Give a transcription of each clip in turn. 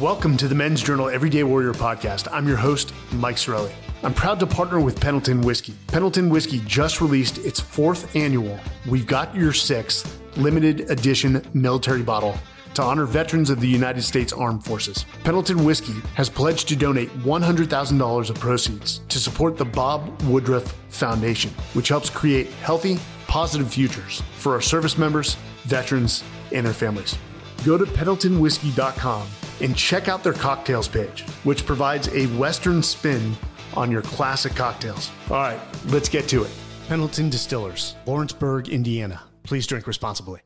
Welcome to the Men's Journal Everyday Warrior podcast. I'm your host, Mike Sarraille. I'm proud to partner with Pendleton Whiskey. Pendleton Whiskey just released its fourth annual We've Got Your Sixth limited edition military bottle to honor veterans of the United States Armed Forces. Pendleton Whiskey has pledged to donate $100,000 of proceeds to support the Bob Woodruff Foundation, which helps create healthy, positive futures for our service members, veterans, and their families. Go to pendletonwhiskey.com and check out their cocktails page, which provides a Western spin on your classic cocktails. All right, let's get to it. Pendleton Distillers, Lawrenceburg, Indiana. Please drink responsibly.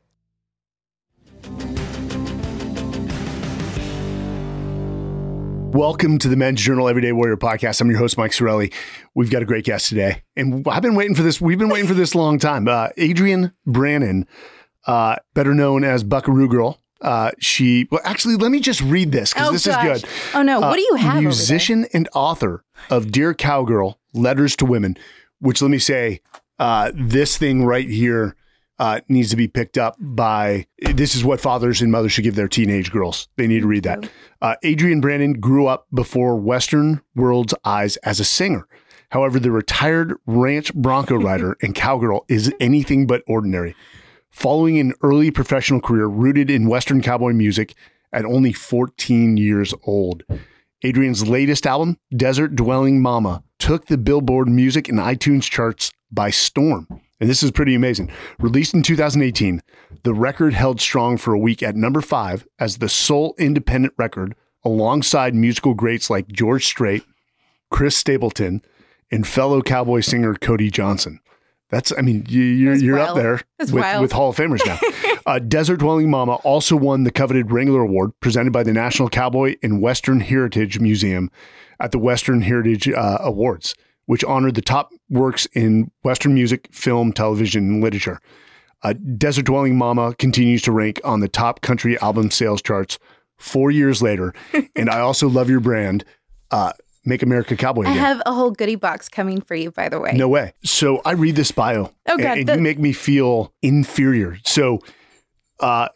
Welcome to the Men's Journal Everyday Warrior podcast. I'm your host, Mike Sarraille. We've got a great guest today, and I've been waiting for this. We've been waiting for this long time. Uh, Adrian Brannan, uh, better known as Buckaroo Girl. Uh, she well, actually, let me just read this because Oh, this gosh. is good. Oh, no. What do you have over there? Musician and author of Dear Cowgirl: Letters to Women. Which let me say, uh, this thing right here uh, needs to be picked up by. This is what fathers and mothers should give their teenage girls. They need to read that. Uh, Adrian Brannan grew up before Western world's eyes as a singer. However, the retired ranch bronco rider and cowgirl is anything but ordinary. Following an early professional career rooted in Western cowboy music at only 14 years old, Adrian's latest album, Desert Dwelling Mama, took the Billboard music and iTunes charts by storm. And this is pretty amazing. Released in 2018, the record held strong for a week at number five as the sole independent record alongside musical greats like George Strait, Chris Stapleton, and fellow cowboy singer Cody Johnson. That's, I mean, you, you're, you're up there That's with, wild. with Hall of Famers now. uh, Desert Dwelling Mama also won the coveted Wrangler Award presented by the National Cowboy and Western Heritage Museum at the Western Heritage uh, Awards, which honored the top works in Western music, film, television, and literature. Uh, Desert Dwelling Mama continues to rank on the top country album sales charts four years later. and I also love your brand, uh, Make America Cowboy I have a whole goodie box coming for you, by the way. No way. So I read this bio, Oh, and, God, and the- you make me feel inferior. So, uh,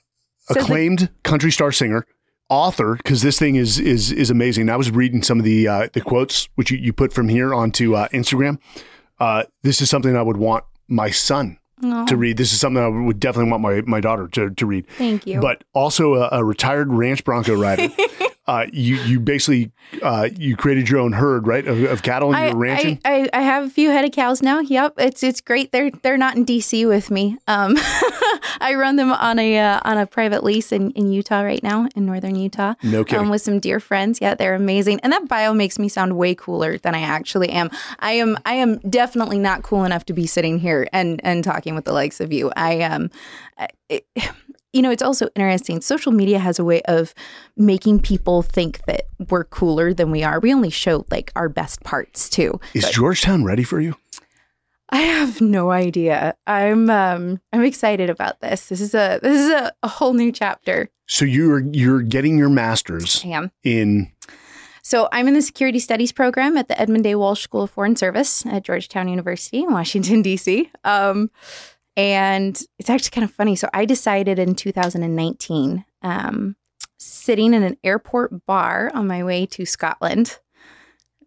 So the- acclaimed country star singer, author, because this thing is is is amazing. I was reading some of the uh, the quotes which you, you put from here onto uh, Instagram. Uh, this is something I would want my son Aw, to read. This is something I would definitely want my my daughter to to read. Thank you. But also a, a retired ranch bronco rider. uh, you you basically uh, you created your own herd, right, of, of cattle and I, you're ranching. I, I, I have a few head of cows now. Yep, it's it's great. They're they're not in DC with me. Um, I run them on a uh, on a private lease in, in Utah right now, in northern Utah. no kidding. Um, with some dear friends. Yeah, they're amazing. And that bio makes me sound way cooler than I actually am. I am I am definitely not cool enough to be sitting here and and talking with the likes of you. I am um, you know, it's also interesting. Social media has a way of making people think that we're cooler than we are. We only show like our best parts too. is Georgetown ready for you? I have no idea. I'm um I'm excited about this. This is a this is a, a whole new chapter. So you're you're getting your master's I am. in So I'm in the security studies program at the Edmund A. Walsh School of Foreign Service at Georgetown University in Washington, D.C. Um, and it's actually kind of funny. So I decided in 2019, um, sitting in an airport bar on my way to Scotland,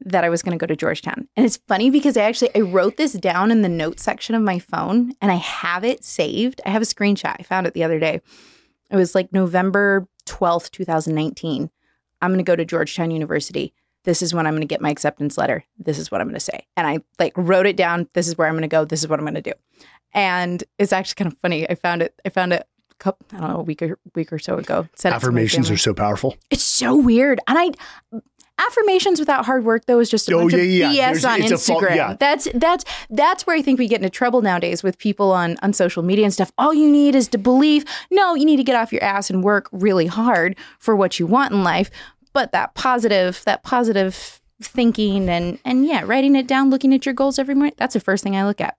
that I was going to go to Georgetown. And it's funny because I actually I wrote this down in the notes section of my phone, and I have it saved. I have a screenshot. I found it the other day. It was like November 12th, 2019. I'm going to go to Georgetown University. This is when I'm going to get my acceptance letter. This is what I'm going to say. And I like wrote it down. This is where I'm going to go. This is what I'm going to do. And it's actually kind of funny. I found it. I found it. a Couple, I don't know, a week or week or so ago. Affirmations are so powerful. It's so weird. And I affirmations without hard work though is just a Oh, bunch yeah, of yeah. BS There's- on a fault- Instagram. yeah. That's that's that's where I think we get into trouble nowadays with people on on social media and stuff. All you need is to believe. No, you need to get off your ass and work really hard for what you want in life. But that positive, that positive thinking and and yeah, writing it down, looking at your goals every morning. That's the first thing I look at.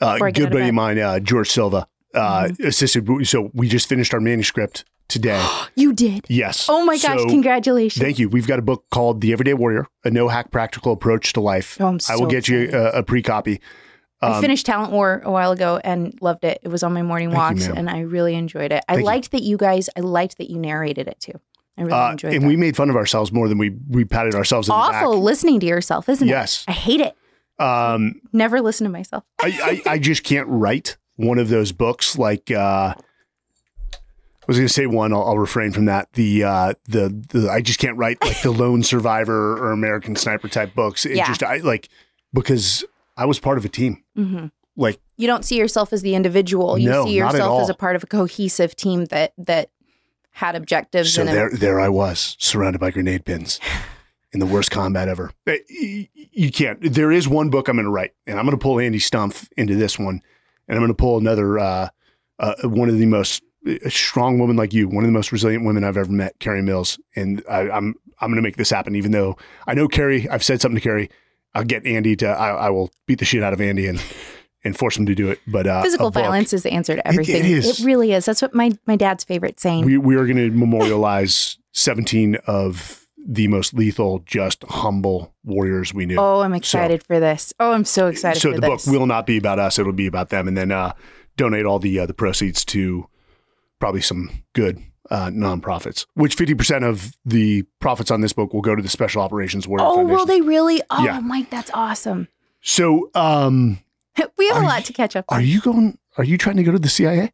Uh, Before I get good buddy of mine, uh, George Silva, uh, Mm-hmm. assisted. So we just finished our manuscript today. You did. yes. Oh my gosh! So, congratulations. Thank you. We've got a book called The Everyday Warrior: A No Hack Practical Approach to Life. Oh, I'm I will so get you a, a pre copy. I finished Talent War a while ago and loved it. It was on my morning Thank you, walks and I really enjoyed it. I Thank you. liked that you guys, I liked that you narrated it too. I really Uh, enjoyed and that. we made fun of ourselves more than we we patted ourselves in Awful listening to yourself, isn't Yes. it? Yes. I hate it. Um, Never listen to myself. I, I, I just can't write one of those books like uh, I was going to say one. I'll, I'll refrain from that. The, uh, the the I just can't write like the Lone Survivor or American Sniper type books. It Yeah. just I like because I was part of a team. hmm Like You don't see yourself as the individual. You No, see not at yourself as a part of a cohesive team that that had objectives. so and a- there there I was surrounded by grenade pins in the worst combat ever. Uh, You can't. There is one book I'm going to write, and I'm going to pull Andy Stumpf into this one, and I'm going to pull another uh, uh, one of the most strong woman like you, one of the most resilient women I've ever met, Carrie Mills, and I, I'm I'm going to make this happen. Even though I know Carrie, I've said something to Carrie. I'll get Andy to. I, I will beat the shit out of Andy and and force him to do it. But uh, physical violence is the answer to everything. it is. It really is. That's what my my dad's favorite saying. We we are going to memorialize 17 of the most lethal, just humble warriors we knew. oh, I'm excited for this. Oh, I'm so excited so for the this. book will not be about us; it'll be about them, and then uh, donate all the uh, the proceeds to probably some good uh, nonprofits. Which 50 percent of the profits on this book will go to the Special Operations Warrior oh, Foundation. will they really? Oh, Yeah. Mike, that's awesome. So, um, we have a lot you- to catch up on. are you going? Are you trying to go to the CIA?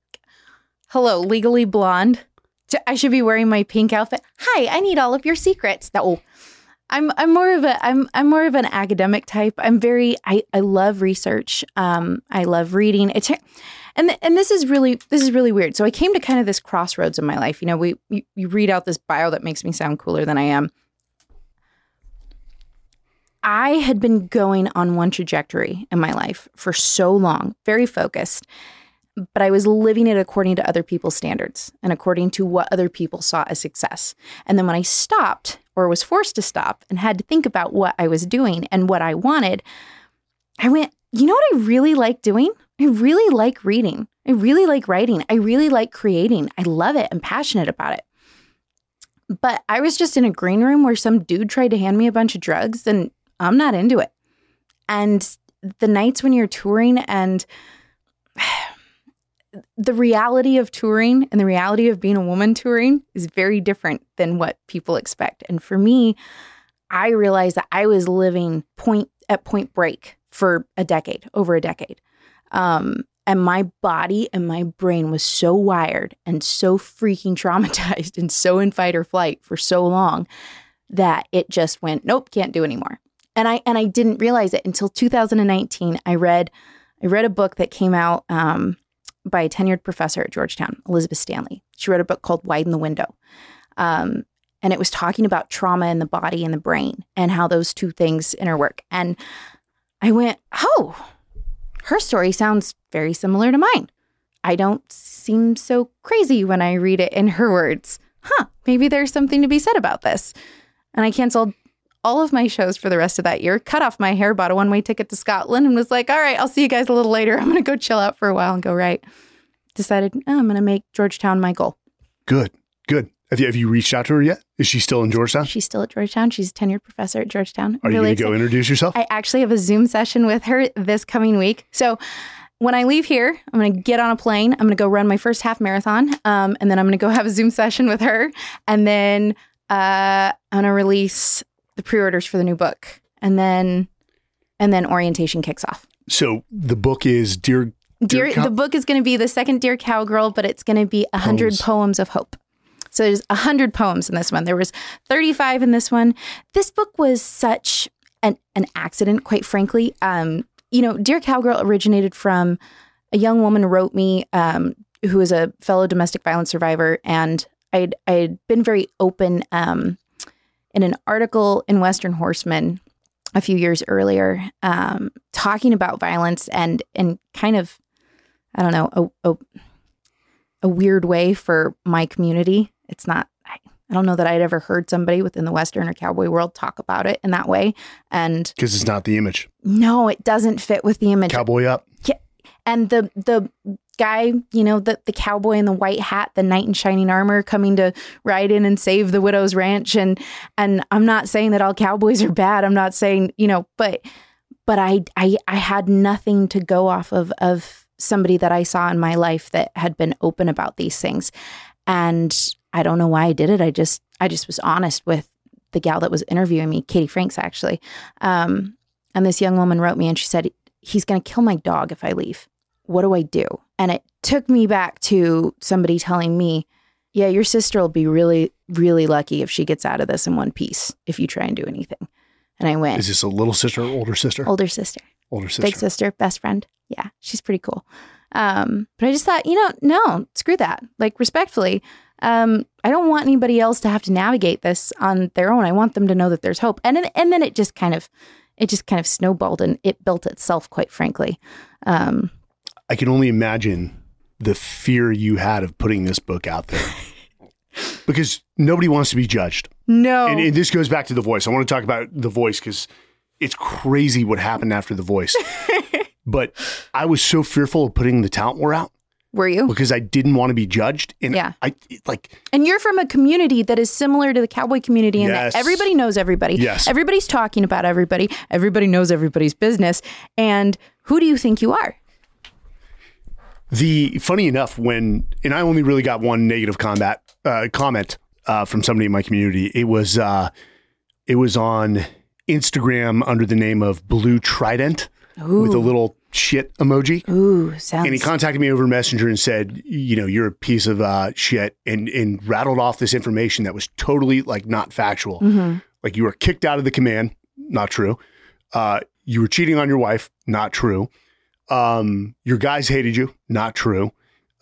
Hello, legally blonde. J- I should be wearing my pink outfit. Hi, I need all of your secrets. No, I'm I'm more of a I'm I'm more of an academic type. I'm very I I love research. Um, I love reading. It's and th- and this is really this is really weird. So I came to kind of this crossroads in my life. You know, we you read out this bio that makes me sound cooler than I am. I had been going on one trajectory in my life for so long, very focused but I was living it according to other people's standards and according to what other people saw as success. And then when I stopped or was forced to stop and had to think about what I was doing and what I wanted, I went, you know what I really like doing? I really like reading. I really like writing. I really like creating. I love it. I'm passionate about it. But I was just in a green room where some dude tried to hand me a bunch of drugs and I'm not into it. And the nights when you're touring and the reality of touring and the reality of being a woman touring is very different than what people expect. And for me, I realized that I was living point at point break for a decade, over a decade. Um, and my body and my brain was so wired and so freaking traumatized and so in fight or flight for so long that it just went, nope, can't do anymore. And I and I didn't realize it until 2019. I read I read a book that came out um, by a tenured professor at Georgetown, Elizabeth Stanley. She wrote a book called Widen the Window. Um, and it was talking about trauma in the body and the brain and how those two things interwork. And I went, oh, her story sounds very similar to mine. I don't seem so crazy when I read it in her words. Huh, maybe there's something to be said about this. And I canceled all of my shows for the rest of that year, cut off my hair, bought a one way ticket to Scotland, and was like, all right, I'll see you guys a little later. I'm going to go chill out for a while and go right. Decided, oh, I'm going to make Georgetown my goal. Good, good. Have you have you reached out to her yet? Is she still in Georgetown? She's still at Georgetown. She's a tenured professor at Georgetown. Are you going to go introduce yourself? I actually have a Zoom session with her this coming week. So when I leave here, I'm going to get on a plane. I'm going to go run my first half marathon. Um, and then I'm going to go have a Zoom session with her. And then uh, I'm going to release the pre orders for the new book. And then, and then orientation kicks off. so the book is Dear Dear, Dear Cow- the book is going to be the second Dear Cowgirl, but it's going to be a hundred Poems. poems of hope. So there's a hundred poems in this one. There was 35 in this one. This book was such an, an accident, quite frankly. Um, you know, Dear Cowgirl originated from a young woman wrote me um, who is a fellow domestic violence survivor, and I'd I'd been very open um, in an article in Western Horseman a few years earlier, um, talking about violence and and kind of I don't know a, a a weird way for my community. It's not. I, I don't know that I'd ever heard somebody within the Western or cowboy world talk about it in that way. And because it's not the image. no, it doesn't fit with the image Cowboy up. Yeah. And the the guy, you know, the the cowboy in the white hat, the knight in shining armor, coming to ride in and save the widow's ranch, and and I'm not saying that all cowboys are bad. I'm not saying you know, but but I I I had nothing to go off of of somebody that I saw in my life that had been open about these things, and I don't know why I did it. I just I just was honest with the gal that was interviewing me, Katie Franks, actually. Um, and this young woman wrote me and she said, He's to kill my dog if I leave. What do I do? And it took me back to somebody telling me, Yeah, your sister will be really, really lucky if she gets out of this in one piece if you try and do anything. And I went, Is this a little sister or older sister? Older sister, older sister. big sister, best friend. Yeah, she's pretty cool. Um, but I just thought, you know, no, screw that. Like, respectfully, um, I don't want anybody else to have to navigate this on their own. I want them to know that there's hope. And then, and then it just kind of, it just kind of snowballed and it built itself, quite frankly. Um, I can only imagine the fear you had of putting this book out there because nobody wants to be judged. no, And, and this goes back to the voice. I want to talk about the voice because it's crazy what happened after the voice. but I was so fearful of putting the talent war out were you? because I didn't want to be judged. And Yeah. I like And you're from a community that is similar to the cowboy community in Yes. that everybody knows everybody. Yes. Everybody's talking about everybody. Everybody knows everybody's business. And who do you think you are? The funny enough when and I only really got one negative combat uh, comment uh, from somebody in my community. It was uh, it was on Instagram under the name of Blue Trident with a little shit emoji. Ooh, sounds. And he contacted me over Messenger and said, you know, you're a piece of uh, shit, and and rattled off this information that was totally like not factual. Mhm. Like you were kicked out of the command, not true. Uh, you were cheating on your wife, not true. Um, your guys hated you, not true.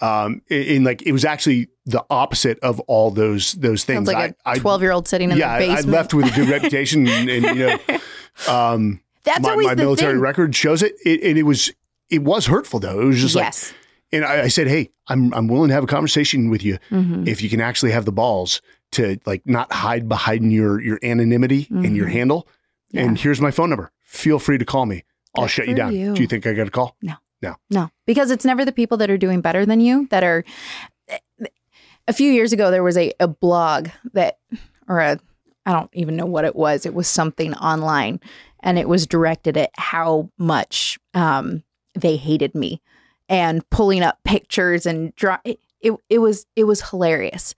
Um, and, and, like it was actually the opposite of all those those things. Sounds like a I- I- 12 year old sitting in yeah, I- the I basement. left with a good reputation, and, and you know, um, That's my, always my military thing. record shows it. it. And it was it was hurtful though. It was just like and I, I said, "Hey, I'm I'm willing to have a conversation with you Mhm. if you can actually have the balls to like not hide behind your your anonymity and your Mhm. handle. And here's my phone number. Feel free to call me. I'll Good shut you down. you. Do you think I got a call? No, No. No. because it's never the people that are doing better than you that are. A few years ago, there was a, a blog that, or a, I don't even know what it was. It was something online, and it was directed at how much um, they hated me, and pulling up pictures and draw. It, it it was it was hilarious,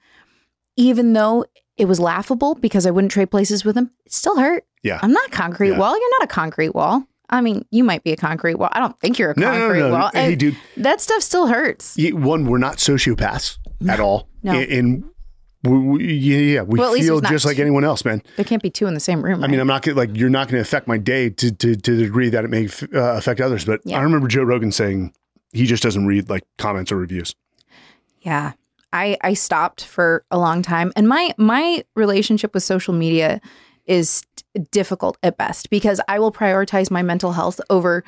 even though it was laughable because I wouldn't trade places with them. It still hurt. Yeah. I'm not a concrete Yeah. wall. You're not a concrete wall. I mean, you might be a concrete wall. I don't think you're a No, concrete no, no. wall. Hey, And dude. that stuff still hurts. One, we're not sociopaths at all. no. And, we, we, yeah, yeah, we Well, feel just like two- anyone else, man. There can't be two in the same room. I mean. I'm not gonna like you're not gonna affect my day to to, to the degree that it may f- uh, affect others. But Yeah. I remember Joe Rogan saying he just doesn't read like comments or reviews. yeah. I I stopped for a long time, and my my relationship with social media is difficult at best because I will prioritize my mental health over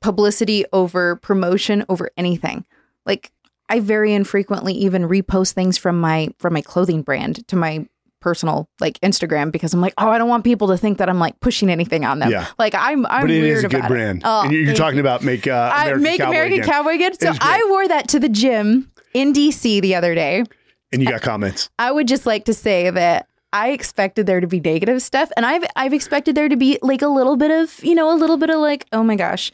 publicity, over promotion, over anything. Like I very infrequently even repost things from my from my clothing brand to my personal like Instagram because I'm like, oh, I don't want people to think that I'm like pushing anything on them. Yeah. Like I'm I'm but it weird is a good brand. Oh, and you're, talking about make uh, I American make Cowboy American again. Cowboy good. So. I wore that to the gym in DC the other day. and you got comments. I would just like to say that I expected there to be negative stuff, and I've I've expected there to be like a little bit of you know a little bit of like oh my gosh.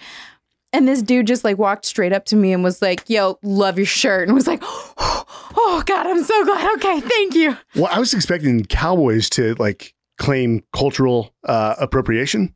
And this dude just like walked straight up to me and was like, "Yo, love your shirt," and was like, "Oh God, I'm so glad. Okay, thank you." Well, I was expecting Cowboys to like claim cultural uh, appropriation.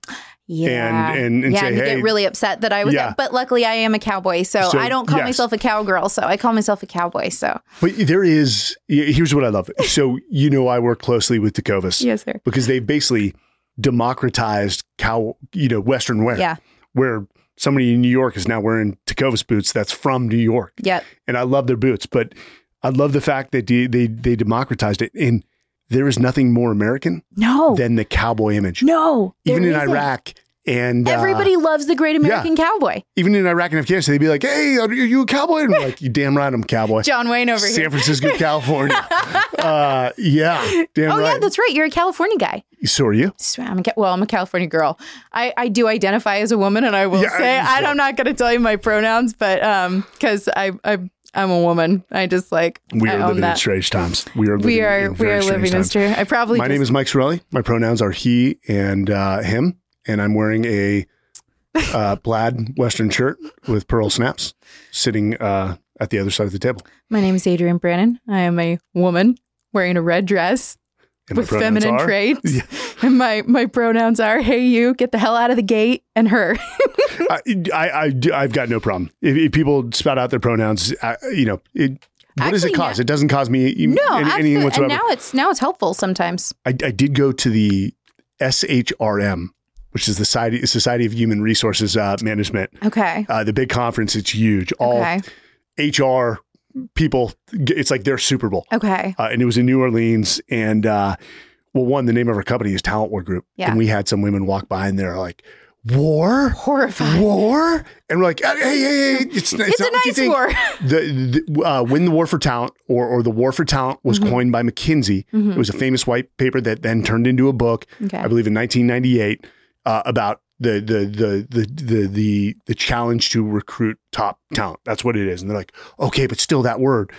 Yeah, and- and yeah, say, and you hey- get really upset that I was. Yeah. But luckily, I am a cowboy, so, So, I don't call yes. myself a cowgirl. So I call myself a cowboy. So But there is here's what I love. So you know I work closely with Tecovas yes, sir. because they basically democratized cow you know Western wear. Yeah. Where somebody in New York is now wearing Tecovas boots that's from New York. Yep. and I love their boots. But I love the fact that they they, they democratized it, and there is nothing more American No. than the cowboy image. no. even in isn't. Iraq and uh, Everybody loves the great American cowboy. even in Iraq and Afghanistan, they'd be like, "Hey, are you a cowboy?" And we're like, "You damn right, I'm a cowboy." John Wayne over San here. San Francisco, California. uh, yeah, damn Oh right. yeah, that's right. You're a California guy. so are you? So I'm a, well, I'm a California girl. I, I do identify as a woman, and I will Yeah, say I- I'm not going to tell you my pronouns, but um, because I I I'm a woman. I just like We are living in strange times. We are living We are in we are living in times. strange. I probably My just, name is Mike Sarraille. My pronouns are he and uh, him, and I'm wearing a uh, plaid Western shirt with pearl snaps, sitting uh, at the other side of the table. my name is Adrian Brannan. I am a woman wearing a red dress And with feminine are- traits. Yeah. And my my pronouns are hey you, get the hell out of the gate, and her. I, I, I, I've got no problem. If, if people spout out their pronouns, I, you know, it, what does it Actually, cause? It doesn't cause me no, any- anything And now it's now it's helpful sometimes. I, I did go to the SHRM, which is the Society, Society of Human Resources uh, Management, Okay. uh, the big conference. It's huge. All Okay. HR people, it's like their Super Bowl. Okay. uh, and it was in New Orleans. And uh, well, one, the name of our company is Talent War Group, Yeah. and we had some women walk by, and they're like, "War, Horrifying. war," and we're like, "Hey, hey, hey, it's, it's, It's, not a nice war. The, the uh, win the war for talent, or or the war for talent, was Mhm. coined by McKinsey. Mhm. It was a famous white paper that then turned into a book, Okay. I believe, in 1998, uh, about the the the the the the the challenge to recruit top talent. That's what it is. And they're like, okay, but still that word.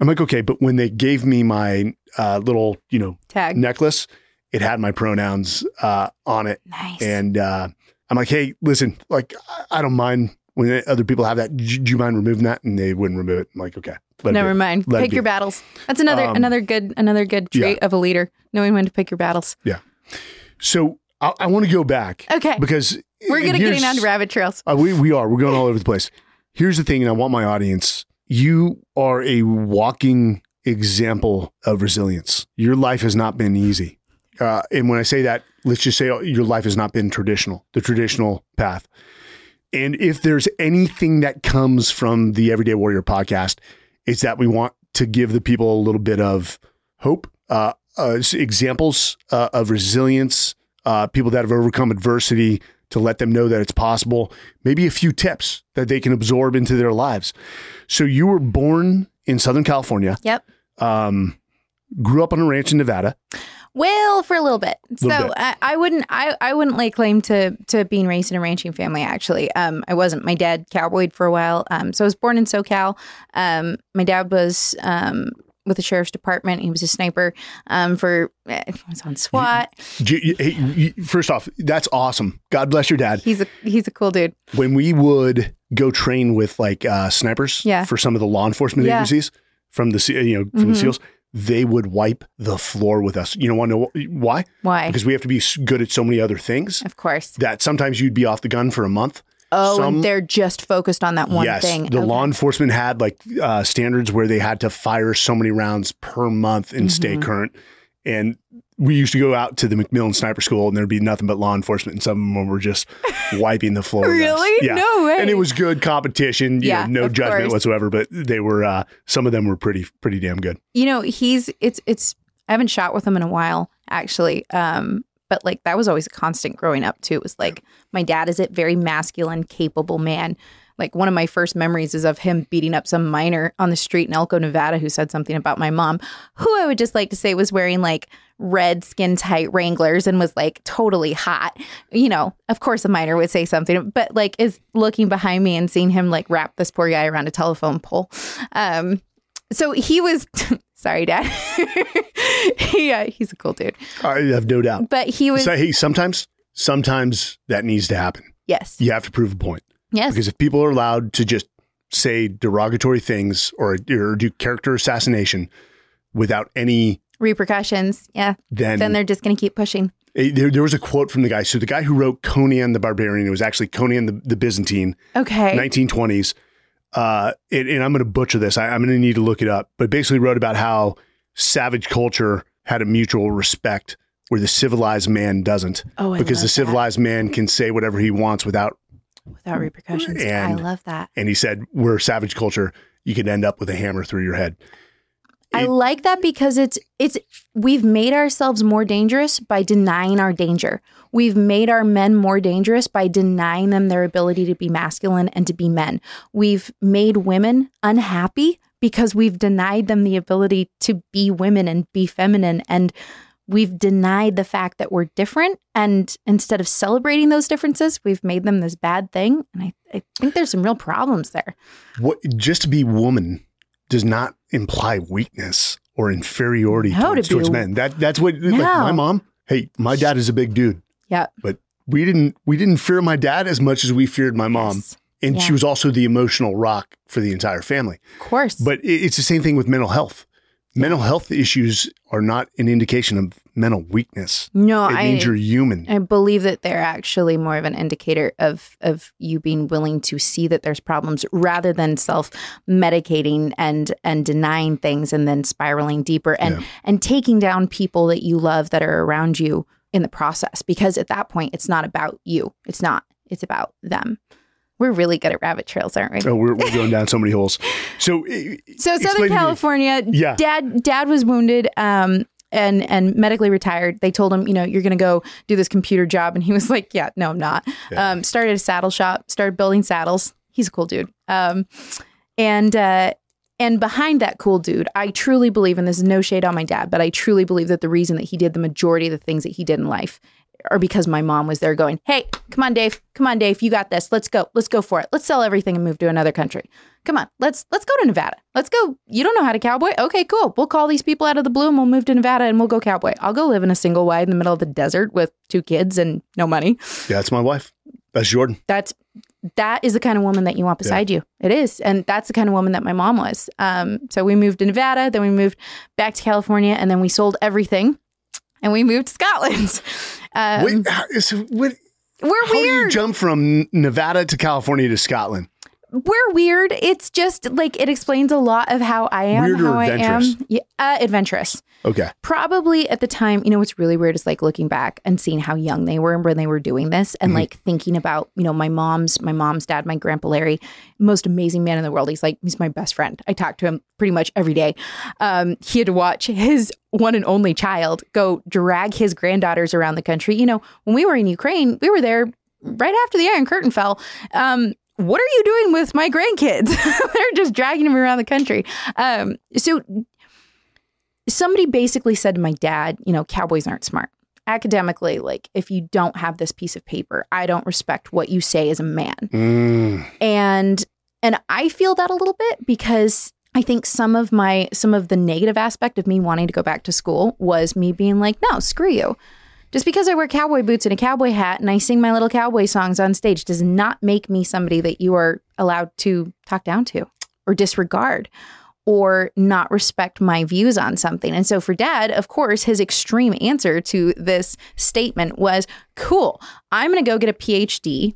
I'm like, okay, but when they gave me my uh, little, you know, Tag. necklace, it had my pronouns uh, on it, Nice. and uh, I'm like, hey, listen, like I- don't mind when other people have that. Do you mind removing that? And they wouldn't remove it. I'm like, okay, Never mind. Let Pick your battles. That's another Um, another good another good yeah. trait of a leader, knowing when to pick your battles. Yeah. So I, I want to go back Okay. because We're gonna here's- getting to rabbit trails. Uh, we we are. We're going all over the place. Here's the thing, and I want my audience. You are a walking example of resilience. Your life has not been easy, uh, and when I say that, let's just say your life has not been traditional, the traditional path. And if there's anything that comes from the Everyday Warrior podcast, it's that we want to give the people a little bit of hope, uh, uh, examples uh, of resilience, uh, people that have overcome adversity, to let them know that it's possible. Maybe a few tips that they can absorb into their lives. So you were born in Southern California. Yep. Um, grew up on a ranch in Nevada. Well, for a little bit. So bit. I, I wouldn't I, I wouldn't lay claim to to being raised in a ranching family actually. Um I wasn't. My dad cowboyed for a while. Um so I was born in SoCal. Um my dad was um with the sheriff's department. He was a sniper um for eh, he was on SWAT. Do you- hey, you- First off, that's awesome. God bless your dad. He's a he's a cool dude. When we would go train with like uh, snipers Yeah. for some of the law enforcement Yeah. agencies from the you know from the Mhm. SEALs, they would wipe the floor with us. You know, want to know why? Why? Because we have to be good at so many other things Of course. that sometimes you'd be off the gun for a month. Oh, Some- and they're just focused on that one yes, thing. the Okay. law enforcement had like uh, standards where they had to fire so many rounds per month and stay Mhm. current. And we used to go out to the McMillan Sniper School, and there'd be nothing but law enforcement, and some of them were just wiping the floor. with us. Really? Yeah. No way. And it was good competition, you Yeah, know, no judgment course. whatsoever. But they were uh, some of them were pretty pretty damn good. you know he's it's it's i haven't shot with him in a while actually um but like that was always a constant growing up too. It was like my dad is a very masculine capable man. Like one of my first memories is of him beating up some minor on the street in elko nevada who said something about my mom who i would just like to say was wearing like red skin tight wranglers and was like totally hot. You know of course a minor would say something but like is looking behind me and seeing him like wrap this poor guy around a telephone pole. Um so he was sorry dad yeah he's a cool dude I have no doubt. but he was So, hey, sometimes sometimes that needs to happen. yes You have to prove a point. yes Because if people are allowed to just say derogatory things or, or do character assassination without any, repercussions yeah then, then they're just gonna keep pushing there, there was a quote from the guy. So the guy who wrote Conan the Barbarian, it was actually Conan the, the Byzantine, okay 1920s. Uh, and, and I'm going to butcher this. I, I'm going to need to look it up. But basically wrote about how savage culture had a mutual respect where the civilized man doesn't. oh I because the love that. civilized man can say whatever he wants without without repercussions i love that and he said we're savage culture you could end up with a hammer through your head I It- like that because it's it's we've made ourselves more dangerous by denying our danger. We've made our men more dangerous by denying them their ability to be masculine and to be men. We've made women unhappy because we've denied them the ability to be women and be feminine. And we've denied the fact that we're different. And instead of celebrating those differences, we've made them this bad thing. And I, I think there's some real problems there. what just to be woman does not imply weakness or inferiority No, towards, be towards a- men. That that's what like my mom hey my dad is a big dude Yeah. but we didn't we didn't fear my dad as much as we feared my mom Yes, and Yeah. she was also the emotional rock for the entire family of course. but it- it's the same thing with mental health Mental health issues are not an indication of mental weakness. No, It I means you're human. I believe that they're actually more of an indicator of of you being willing to see that there's problems rather than self medicating and and denying things and then spiraling deeper and Yeah. and taking down people that you love that are around you in the process because at that point it's not about you. It's not. It's about them. We're really good at rabbit trails, aren't we? Oh, we're, we're going down so many holes. So, So Southern California, Yeah. dad dad was wounded um and and medically retired. They told him, you know, you're going to go do this computer job and he was like, yeah, no, I'm not. Yeah. Um started a saddle shop, started building saddles. He's a cool dude. Um and uh and behind that cool dude, I truly believe, and this is no shade on my dad, but I truly believe that the reason that he did the majority of the things that he did in life are because my mom was there going, Hey, come on, Dave. Come on, Dave. You got this. Let's go. Let's go for it. Let's sell everything and move to another country. Come on. Let's let's go to Nevada. Let's go. You don't know how to cowboy? Okay, cool. We'll call these people out of the blue and we'll move to Nevada and we'll go cowboy. I'll go live in a single wide in the middle of the desert with two kids and no money. yeah, that's my wife. That's Jordan. That's that is the kind of woman that you want beside you. It is, and that's the kind of woman that my mom was. Um, so we moved to Nevada, then we moved back to California, and then we sold everything, and we moved to Scotland. Um, Wait, how, so what, we're how do you jump from Nevada to California to Scotland? We're weird. It's just like it explains a lot of how I am, Weird or how I am. Yeah, uh, adventurous. Okay. Probably at the time, you know, what's really weird is like looking back and seeing how young they were when they were doing this, and Mhm. like thinking about, you know, my mom's, my mom's dad, my grandpa Larry, most amazing man in the world. He's like, he's my best friend. I talk to him pretty much every day. Um, he had to watch his one and only child go drag his granddaughters around the country. You know, when we were in Ukraine, we were there right after the Iron Curtain fell. Um, what are you doing with my grandkids? They're just dragging them around the country. Um, so somebody basically said to my dad, you know, cowboys aren't smart. Academically, like if you don't have this piece of paper, I don't respect what you say as a man. Mm, And and I feel that a little bit because I think some of my some of the negative aspect of me wanting to go back to school was me being like, no, screw you. Just because I wear cowboy boots and a cowboy hat and I sing my little cowboy songs on stage does not make me somebody that you are allowed to talk down to or disregard or not respect my views on something. And so for dad, of course, his extreme answer to this statement was, cool, I'm going to go get a PhD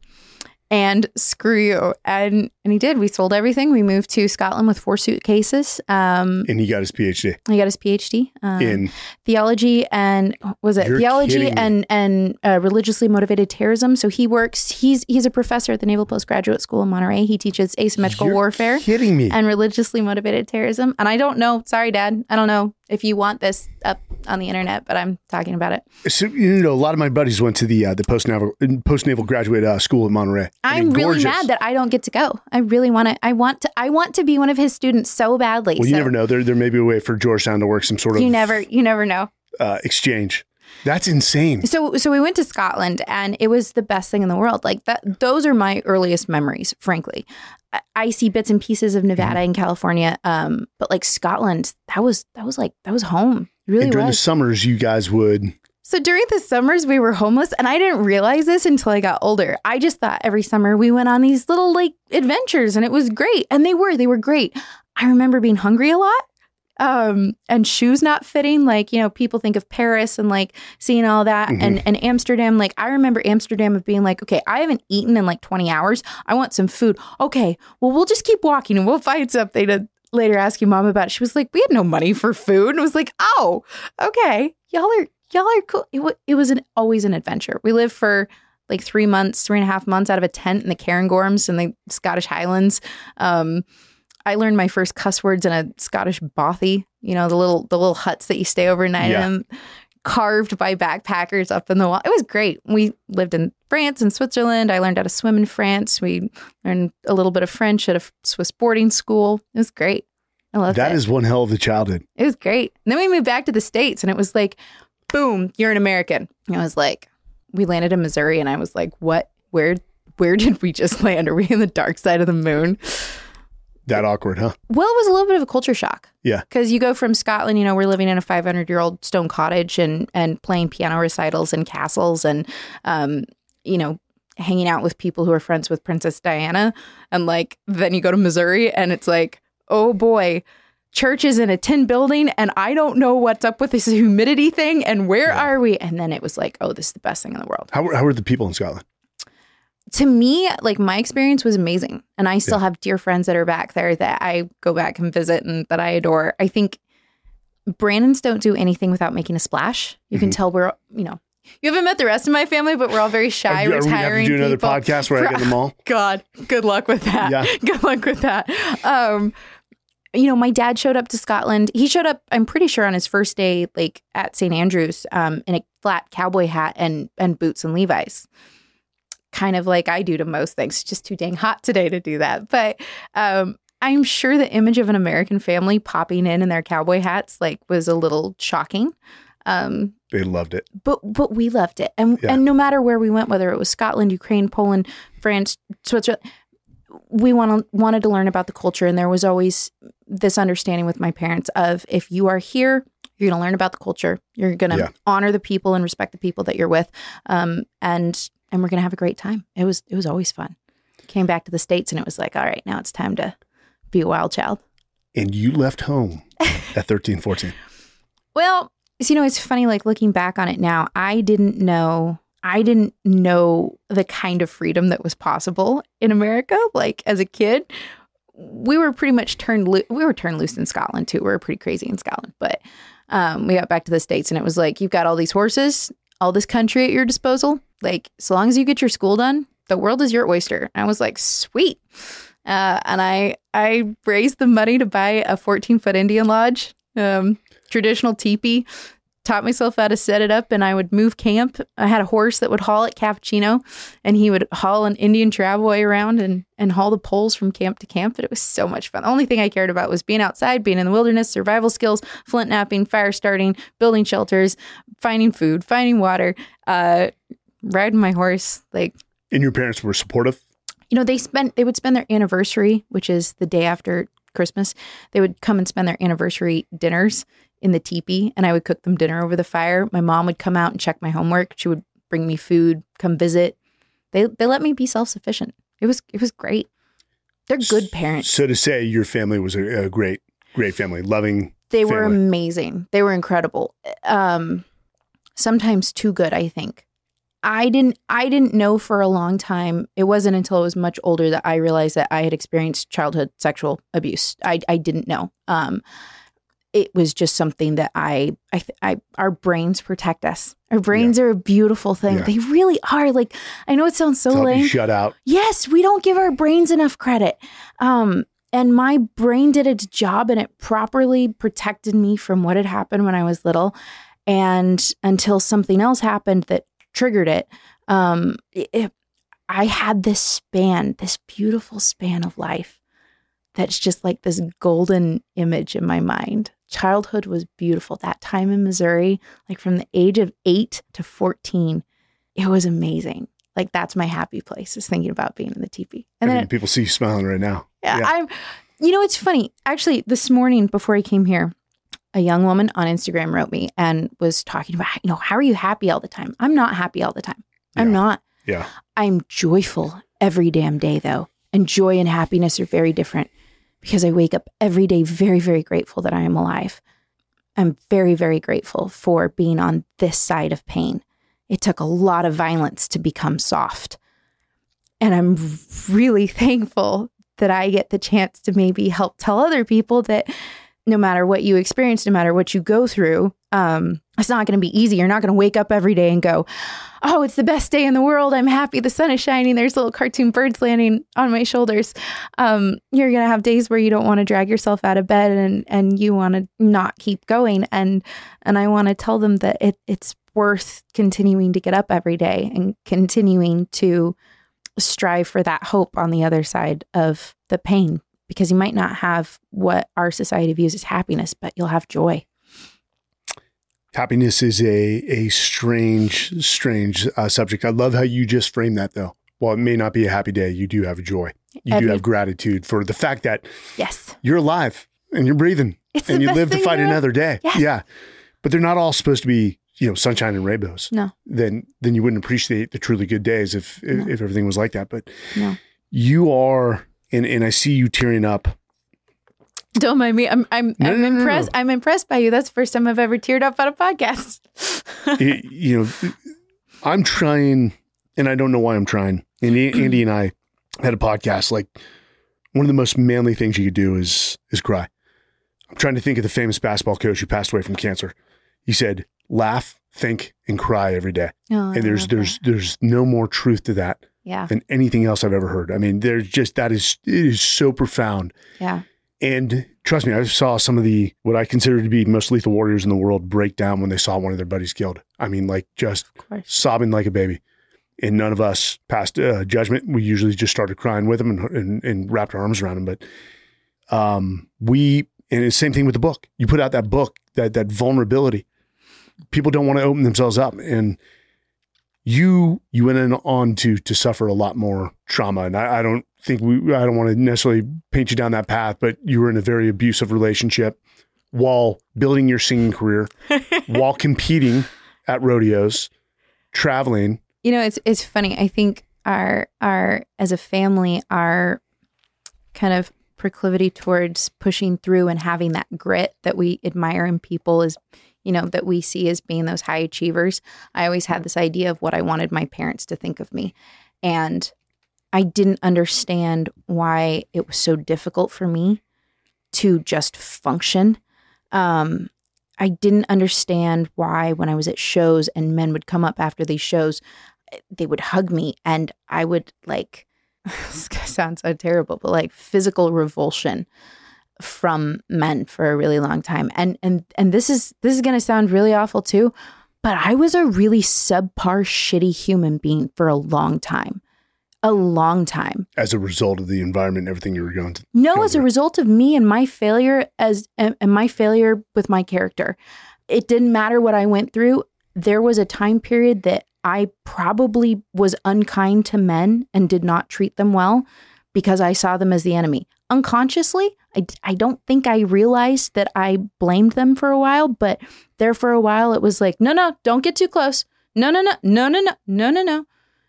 and screw you. And and he did. We sold everything. We moved to Scotland with four suitcases. Um, and he got his PhD he got his PhD um, in theology and was it theology and and uh, religiously motivated terrorism. So he works. He's he's a professor at the Naval Postgraduate School in Monterey. He teaches asymmetrical You're warfare Kidding me? and religiously motivated terrorism. And I don't know. Sorry, Dad. I don't know if you want this up on the internet, but I'm talking about it. So you know, a lot of my buddies went to the uh, the post naval post naval graduate uh, school in Monterey. I I'm mean, really gorgeous. mad that I don't get to go. I really want to. I want to. I want to be one of his students so badly. Well, you so never know. There there may be a way for Georgetown to work some sort of You never. You never know. uh, exchange. That's insane. So so we went to Scotland and it was the best thing in the world. Like that those are my earliest memories, frankly. I, I see bits and pieces of Nevada Mm-hmm. and California um but like Scotland, that was that was like that was home. It really and during was. the summers, you guys would. so during the summers we were homeless and I didn't realize this until I got older. I just thought every summer we went on these little like adventures and it was great. And they were they were great. I remember being hungry a lot um and shoes not fitting like you know people think of paris and like seeing all that Mhm. and and amsterdam. Like i remember amsterdam of being like okay i haven't eaten in like 20 hours. I want some food. Okay well we'll just keep walking and we'll find something to later ask your mom about. It. she was like we had no money for food. And I was like oh okay. Y'all are y'all are cool. It, wa- it was an always an adventure. We lived for like three months three and a half months out of a tent in the cairngorms in the scottish highlands. Um I learned my first cuss words in a Scottish bothy, you know, the little the little huts that you stay overnight Yeah. in, carved by backpackers up in the wall. It was great. We lived in France and Switzerland. I learned how to swim in France. We learned a little bit of French at a Swiss boarding school. It was great. I loved That it. is one hell of a childhood. it was great. And then we moved back to the States and it was like, boom, you're an American. And I was like, we landed in Missouri and I was like, what? Where where did we just land? Are we in the dark side of the moon? That awkward, huh? Well, it was a little bit of a culture shock. Yeah. Because you go from Scotland, you know, we're living in a 500 year old stone cottage and, and playing piano recitals and castles and, um, you know, hanging out with people who are friends with Princess Diana. And like, then you go to Missouri and it's like, oh boy, church is in a tin building and I don't know what's up with this humidity thing and where Yeah. are we? And then it was like, oh, this is the best thing in the world. How, how are the people in Scotland? To me, like my experience was amazing. And I still have dear friends that are back there that I go back and visit and that I adore. I think Brannans don't do anything without making a splash. You can Mhm. tell we're, you know, you haven't met the rest of my family, but we're all very shy, are, you- are we gonna have to do another people. podcast where I get them all? God, good luck with that. Yeah. Good luck with that. Um, you know, my dad showed up to Scotland. He showed up, I'm pretty sure, on his first day, like at St. Andrews, um, in a flat cowboy hat and and boots and Levi's. Kind of like I do to most things. It's just too dang hot today to do that. But um, I'm sure the image of an American family popping in in their cowboy hats like was a little shocking. Um, They loved it. but but we loved it and Yeah. and no matter where we went whether it was Scotland Ukraine Poland France Switzerland we want to, wanted to learn about the culture and there was always this understanding with my parents of if you are here you're going to learn about the culture you're going to Yeah. honor the people and respect the people that you're with um and and we're going to have a great time it was it was always fun came back to the states and it was like all right now it's time to be a wild child And you left home at 13, 14. Well, so, you know, it's funny, like looking back on it now, I didn't know. I didn't know the kind of freedom that was possible in America. Like as a kid, we were pretty much turned. Lo- we were turned loose in Scotland too. We were pretty crazy in Scotland, but um, we got back to the states, and it was like you've got all these horses, all this country at your disposal. Like so long as you get your school done, the world is your oyster. I was like, sweet. Uh, and I I raised the money to buy a 14 foot Indian lodge, um, traditional teepee. Taught myself how to set it up, and I would move camp. I had a horse that would haul at Cappuccino, and he would haul an Indian travois around and and haul the poles from camp to camp. But it was so much fun. The only thing I cared about was being outside, being in the wilderness, survival skills, flint knapping, fire starting, building shelters, finding food, finding water, uh, riding my horse. Like And your parents were supportive? you know they spent they would spend their anniversary which is the day after christmas they would come and spend their anniversary dinners in the teepee and i would cook them dinner over the fire. My mom would come out and check my homework. She would bring me food come visit. They they let me be self-sufficient. It was it was great. They're good parents. So to say, your family was a, a great, great family, loving. they were amazing. They were incredible. Um sometimes too good i think i didn't i didn't know for a long time it wasn't until i was much older that i realized that i had experienced childhood sexual abuse i, I didn't know um it was just something that I, I, I, our brains protect us. Our brains are a beautiful thing. Yeah. They really are. Like, I know it sounds so lame. shut out. Yes, we don't give our brains enough credit. Um, and my brain did its job and it properly protected me from what had happened when I was little. And until something else happened that triggered it, um, it- it- I had this span, this beautiful span of life that's just like this golden image in my mind. Childhood was beautiful. That time in Missouri, like from the age of eight to 14, it was amazing like that's my happy place is thinking about being in the teepee. And I then mean, people see you smiling right now. yeah, yeah. I'm you know it's funny. Actually, this morning before I came here, a young woman on Instagram wrote me and was talking about, you know, how are you happy all the time? I'm not happy all the time. I'm not. Yeah. I'm joyful every damn day though. And joy and happiness are very different because I wake up every day very, very grateful that I am alive. I'm very, very grateful for being on this side of pain. It took a lot of violence to become soft. And I'm really thankful that I get the chance to maybe help tell other people that no matter what you experience, no matter what you go through, um, it's not going to be easy. You're not going to wake up every day and go, oh, it's the best day in the world. I'm happy. The sun is shining. There's little cartoon birds landing on my shoulders. Um, you're going to have days where you don't want to drag yourself out of bed and, and you want to not keep going. And, and I want to tell them that it, it's worth continuing to get up every day and continuing to strive for that hope on the other side of the pain because you might not have what our society views as happiness, but you'll have joy. Happiness is a a strange, strange uh, subject. I love how you just framed that, though. While it may not be a happy day, you do have joy. You do have gratitude for the fact that Yes. you're alive and you're breathing It's and you live to fight in the world. another day. Yes. Yeah, but they're not all supposed to be, you know, sunshine and rainbows. No. Then then you wouldn't appreciate the truly good days if if, No. if everything was like that. But No. you are, and and I see you tearing up Don't mind me. I'm I'm, No, I'm no, no, no. impressed. I'm impressed by you. That's the first time I've ever teared up on a podcast. It- you know, I'm trying, and I don't know why I'm trying. And Andy and I had a podcast. Like one of the most manly things you could do is is cry. I'm trying to think of the famous basketball coach who passed away from cancer. He said, "Laugh, think, and cry every day." Oh, And there's there's that. there's no more truth to that yeah than anything else I've ever heard. I mean, there's just that is it is so profound. yeah And trust me, I saw some of the what I consider to be most lethal warriors in the world break down when they saw one of their buddies killed. I mean, like just sobbing like a baby. And none of us passed uh, judgment. We usually just started crying with them and, and, and wrapped our arms around them. But um, we, and the same thing with the book. You put out that book, that that vulnerability. People don't want to open themselves up, and you you went on to to suffer a lot more trauma. And I, I don't think we. I don't want to necessarily paint you down that path, but you were in a very abusive relationship while building your singing career, while competing at rodeos, traveling. You know, it's it's funny. I think our our as a family, our kind of proclivity towards pushing through and having that grit that we admire in people is, you know, that we see as being those high achievers. I always had this idea of what I wanted my parents to think of me. And I didn't understand why it was so difficult for me to just function. Um, I didn't understand why when I was at shows and men would come up after these shows, they would hug me and I would like this sounds so terrible, but like physical revulsion from men for a really long time. And and and this is this is gonna sound really awful too, but I was a really subpar shitty human being for a long time. A long time. as a result of the environment and everything you were going to. No, as a result of me and my failure as and my failure with my character. It didn't matter what I went through. There was a time period that I probably was unkind to men and did not treat them well because I saw them as the enemy. Unconsciously, I, I don't think I realized that I blamed them for a while, but there for a while it was like, no, no, don't get too close. No, no, no, no, no, no, no, no, no.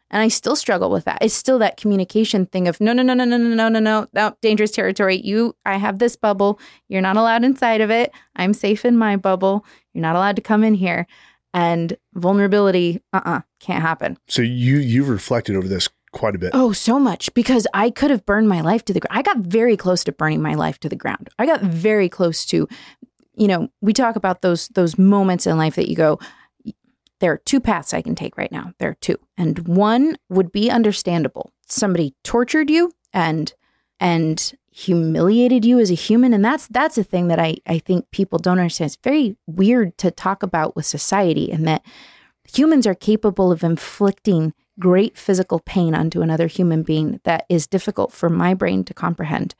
And I still struggle with that. It's still that communication thing of no, no, no, no, no, no, no, no, no, no, dangerous territory. You, I have this bubble. You're not allowed inside of it. I'm safe in my bubble. You're not allowed to come in here. And vulnerability, uh, uh can't happen. So you you've reflected over this quite a bit. Oh, so much because I could have burned my life to the ground. I got very close to burning my life to the ground. I got very close to, you know, we talk about those those moments in life that you go, there are two paths I can take right now. There are two. And one would be understandable. Somebody tortured you and and humiliated you as a human. And that's that's a thing that I, I think people don't understand. It's very weird to talk about with society and that humans are capable of inflicting great physical pain onto another human being that is difficult for my brain to comprehend.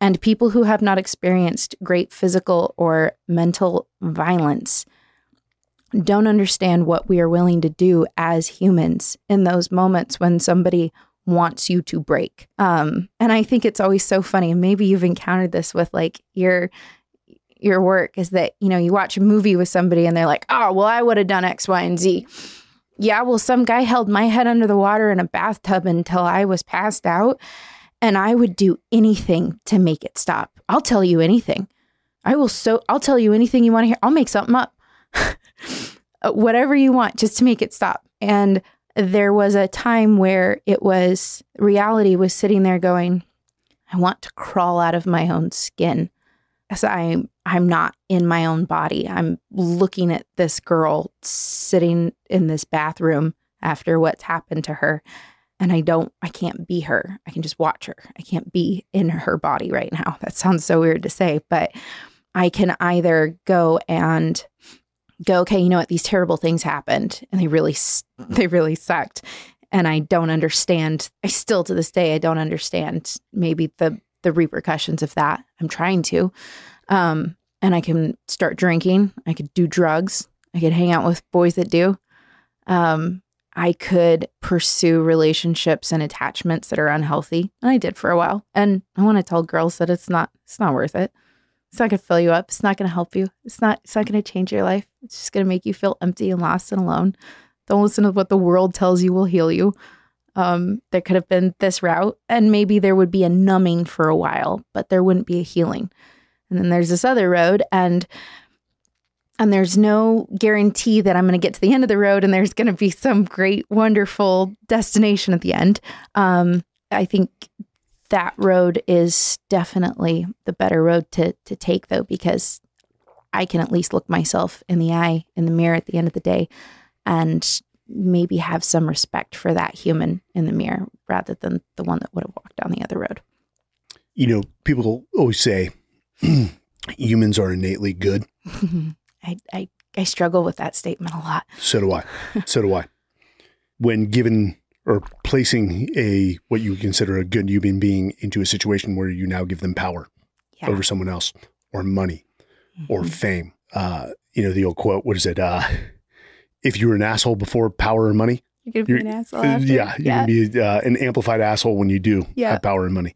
And people who have not experienced great physical or mental violence don't understand what we are willing to do as humans in those moments when somebody wants you to break. Um, and I think it's always so funny. Maybe you've encountered this with like your your work is that you know you watch a movie with somebody and they're like, oh well, I would have done X, Y, and Z. Yeah, well, some guy held my head under the water in a bathtub until I was passed out, and I would do anything to make it stop. I'll tell you anything. I will so I'll tell you anything you want to hear. I'll make something up. Uh, whatever you want just to make it stop. And there was a time where it was reality was sitting there going, I want to crawl out of my own skin. As I I'm not in my own body. I'm looking at this girl sitting in this bathroom after what's happened to her. And I don't, I can't be her. I can just watch her. I can't be in her body right now. That sounds so weird to say, but I can either go and go, okay, you know what? These terrible things happened and they really, they really sucked. And I don't understand. I still to this day, I don't understand maybe the, the repercussions of that. I'm trying to. Um, and I can start drinking. I could do drugs. I could hang out with boys that do. Um, I could pursue relationships and attachments that are unhealthy. And I did for a while. And I want to tell girls that it's not it's not worth it. It's not gonna fill you up. It's not gonna help you. It's not it's not gonna change your life. It's just gonna make you feel empty and lost and alone. Don't listen to what the world tells you will heal you. Um, there could have been this route, and maybe there would be a numbing for a while, but there wouldn't be a healing. and then there's this other road and and there's no guarantee that I'm going to get to the end of the road and there's going to be some great wonderful destination at the end. Um, I think that road is definitely the better road to to take though because I can at least look myself in the eye in the mirror at the end of the day and maybe have some respect for that human in the mirror rather than the one that would have walked down the other road. You know, people always say humans are innately good. I, I I struggle with that statement a lot. So do I. so do I. When given or placing a what you consider a good human being into a situation where you now give them power Yeah. over someone else or money or Mhm. fame. Uh, you know, the old quote, what is it? Uh, if you were an asshole before power and money, You're gonna be an asshole. uh, after? yeah, you're going to be uh, an amplified asshole when you do Yeah. have power and money.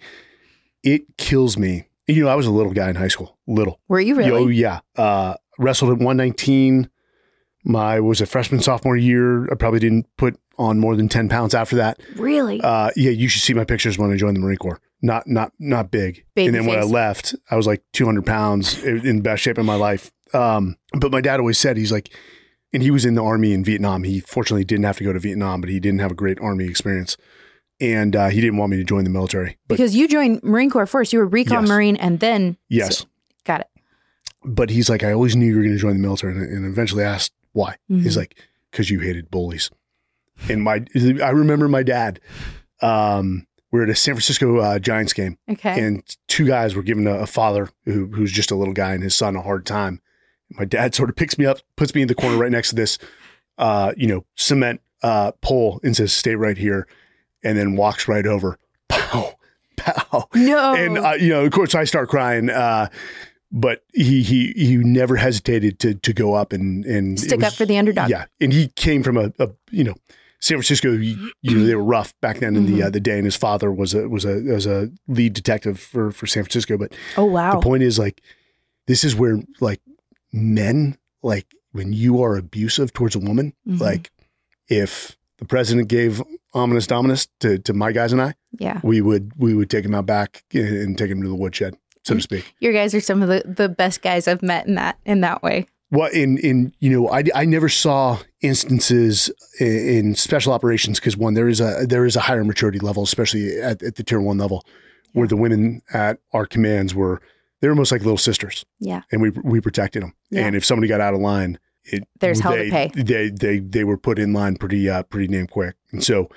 It kills me. You know, I was a little guy in high school, little. Were you really? Oh yeah. Uh, wrestled at 119. My was a freshman sophomore year. I probably didn't put on more than 10 pounds after that. really? Uh, yeah, you should see my pictures when I joined the Marine Corps. Not not not big. Baby and then when I left, I was like 200 pounds in in best shape of my life. Um, but my dad always said he's like, and he was in the army in Vietnam. He fortunately didn't have to go to Vietnam, but he didn't have a great army experience, and uh, he didn't want me to join the military. But because you joined Marine Corps first. You were recon Yes. Marine and then yes, so- got it. but he's like, I always knew you were going to join the military, and, and eventually asked why. He's Mhm. like, because you hated bullies. And my, I remember my dad. Um, we we're at a San Francisco uh, Giants game, okay. and two guys were giving a, a father who, who's just a little guy and his son a hard time. My dad sort of picks me up, puts me in the corner right next to this, uh, you know, cement uh, pole, and says, "Stay right here," and then walks right over. Pow, pow no. and uh, you know, of course, I start crying. Uh, but he he he never hesitated to to go up and and Stick up for the underdog. Yeah, and he came from a, a you know San Francisco. You, you know they were rough back then in the Mhm. uh, the day, and his father was a was a was a lead detective for for San Francisco. But oh wow. the point is like this is where like men like when you are abusive towards a woman, Mhm. like if the president gave ominous dominus to to my guys and I yeah. we would we would take him out back and, take him to the woodshed, so to speak. Your guys are some of the, the best guys I've met in that in that way. Well, in in you know, I, I never saw instances in, in special operations because one there is a there is a higher maturity level, especially at, at the tier one level, where the women at our commands were they were almost like little sisters, Yeah. and we we protected them. Yeah. And if somebody got out of line, it There's hell to they, pay. They they they were put in line pretty uh, pretty damn quick, and so.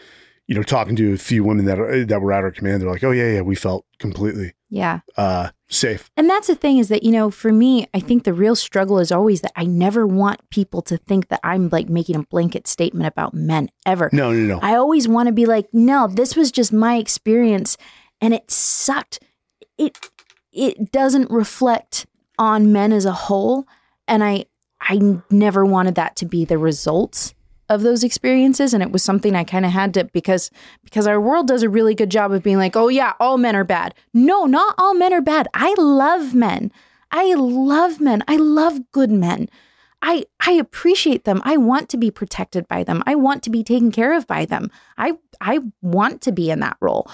You know, talking to a few women that are, that were at our command, they're like, "Oh yeah, yeah, we felt completely Yeah. uh, safe." And that's the thing is that, you know, for me, I think the real struggle is always that I never want people to think that I'm like making a blanket statement about men ever. No, no, no. I always want to be like, no, this was just my experience and it sucked. It it doesn't reflect on men as a whole and I I never wanted that to be the results of those experiences and it was something I kind of had to because because our world does a really good job of being like, "Oh yeah, all men are bad." No, not all men are bad. I love men. I love men. I love good men. I I appreciate them. I want to be protected by them. I want to be taken care of by them. I I want to be in that role.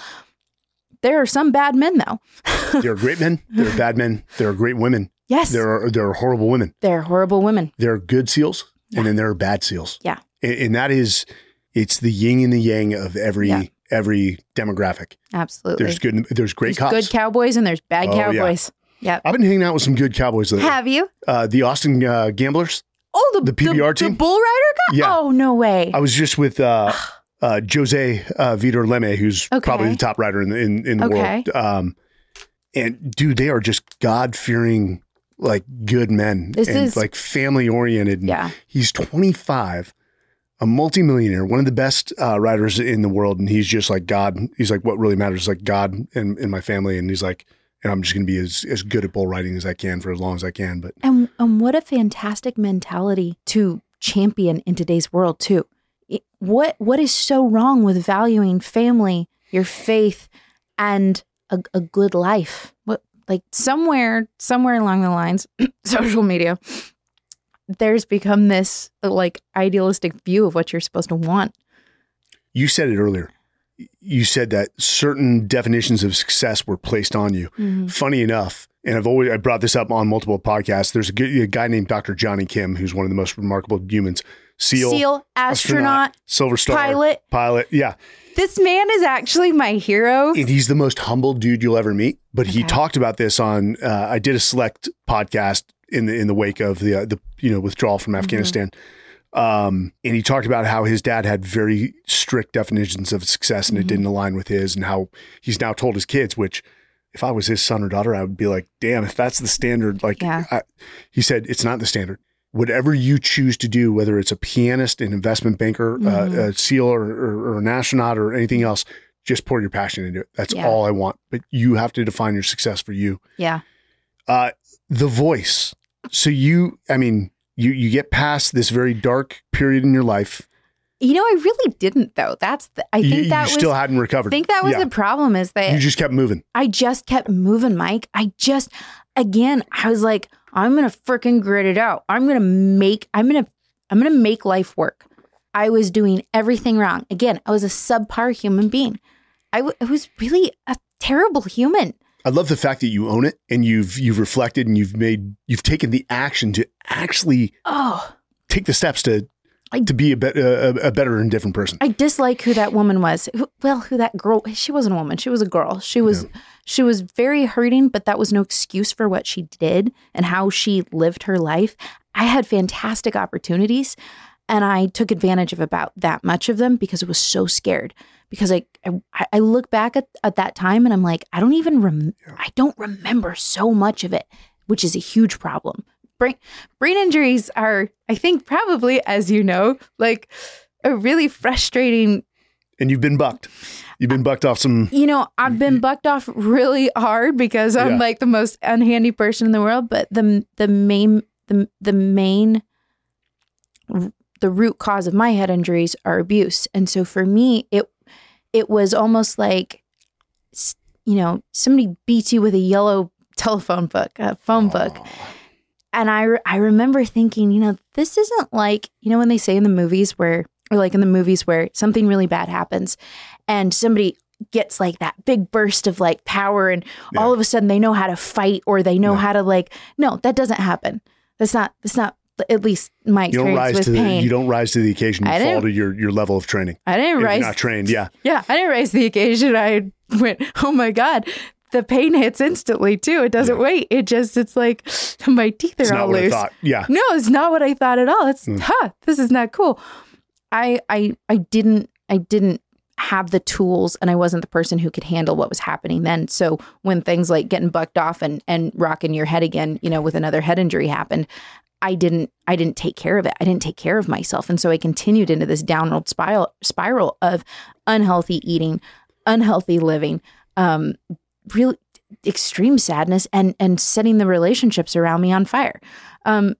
There are some bad men though. There are great men. There are bad men. There are great women. Yes. There are there are horrible women. They're horrible women. There are good seals, and then there are bad seals. Yeah. and, and that is it's the yin and the yang of every Yeah. every demographic. Absolutely. There's good. There's great There's cops. good cowboys and there's bad Oh, yeah. cowboys. Yep. I've been hanging out with some good cowboys lately. Have you? Uh, the Austin uh, Gamblers. Oh, the The PBR the, team? the bull rider guy. Yeah. Oh no way. I was just with uh, uh, Jose uh, Vitor Leme, who's Okay. probably the top rider in the in, in the Okay. world. Um, and dude, they are just God fearing, like good men This and is- like family oriented. yeah. He's 25, a multimillionaire, one of the best uh, riders in the world. And he's just like God. He's like, what really matters is like God and, and my family. And he's like, and I'm just going to be as, as good at bull riding as I can for as long as I can. But And and what a fantastic mentality to champion in today's world too. It- what what is so wrong with valuing family, your faith, and a, a good life? What like somewhere somewhere along the lines, social media, there's become this like idealistic view of what you're supposed to want. you said it earlier. You said that certain definitions of success were placed on you. Mm-hmm. Funny enough, and I've always I brought this up on multiple podcasts. There's a guy named Dr. Jonny Kim who's one of the most remarkable humans. SEAL, Seal, astronaut, Silver Star pilot. pilot. Yeah, This man is actually my hero. and he's the most humble dude you'll ever meet. But he Okay. talked about this on. Uh, I did a select podcast in the in the wake of the uh, the you know withdrawal Mm-hmm. from Afghanistan. Um, and he talked about how his dad had very strict definitions of success, and it Mhm. didn't align with his, and how he's now told his kids, which if I was his son or daughter, I would be like, damn, if that's the standard, like Yeah. I, he said, it's not the standard. Whatever you choose to do, whether it's a pianist, an investment banker, Mhm. uh, a SEAL, or, or, or an astronaut, or anything else, just pour your passion into it. That's Yeah. all I want. But you have to define your success for you. Yeah. Uh, the voice. So you, I mean, you you get past this very dark period in your life. You know, I really didn't though. That's the, I You, think you that was still hadn't recovered. I think that was Yeah. the problem is that you just kept moving. I just kept moving, Mike. I just, again, I was like, I'm gonna freaking grit it out. I'm gonna make, I'm gonna, I'm gonna make life work. I was doing everything wrong. Again, I was a subpar human being. I, w- I was really a terrible human. I love the fact that you own it and you've you've reflected and you've made you've taken the action to actually Oh, take the steps to I- to be a, be- uh, a, a better and different person. I dislike who that woman was. Who- Well, who that girl? She wasn't a woman. She was a girl. She was she was very hurting, but that was no excuse for what she did and how she lived her life. I had fantastic opportunities, and I took advantage of about that much of them because I was so scared. Because I I, I look back at, at that time and I'm like, I don't even rem- I don't remember so much of it, which is a huge problem. Brain brain injuries are, I think, probably as you know, like a really frustrating And you've been bucked. You've been bucked off some. you know, I've been bucked off really hard because I'm Yeah. like the most unhandy person in the world. But the the main the the main the root cause of my head injuries are abuse, and so for me, it it was almost like you know somebody beats you with a yellow telephone book, a phone book, and I re- I remember thinking, you know, this isn't like you know when they say in the movies where or like in the movies where something really bad happens and somebody gets like that big burst of like power and Yeah. all of a sudden they know how to fight or they know No. how to like no that doesn't happen that's not that's not at least my You don't experience rise with to the. pain You don't rise to the occasion. You I fall to your your level of training. i didn't If rise not trained, yeah. yeah i didn't rise to the occasion i went oh my god the pain hits instantly too it doesn't Yeah. wait it just it's like my teeth It's are not all what I loose thought. Yeah. no, it's not what I thought at all. It's Mm. huh, this is not cool. I I I didn't I didn't have the tools and I wasn't the person who could handle what was happening then. So when things like getting bucked off and and rocking your head again, you know, with another head injury happened, I didn't I didn't take care of it. I didn't take care of myself. And so I continued into this downward spiral spiral of unhealthy eating, unhealthy living, um real extreme sadness and and setting the relationships around me on fire. Um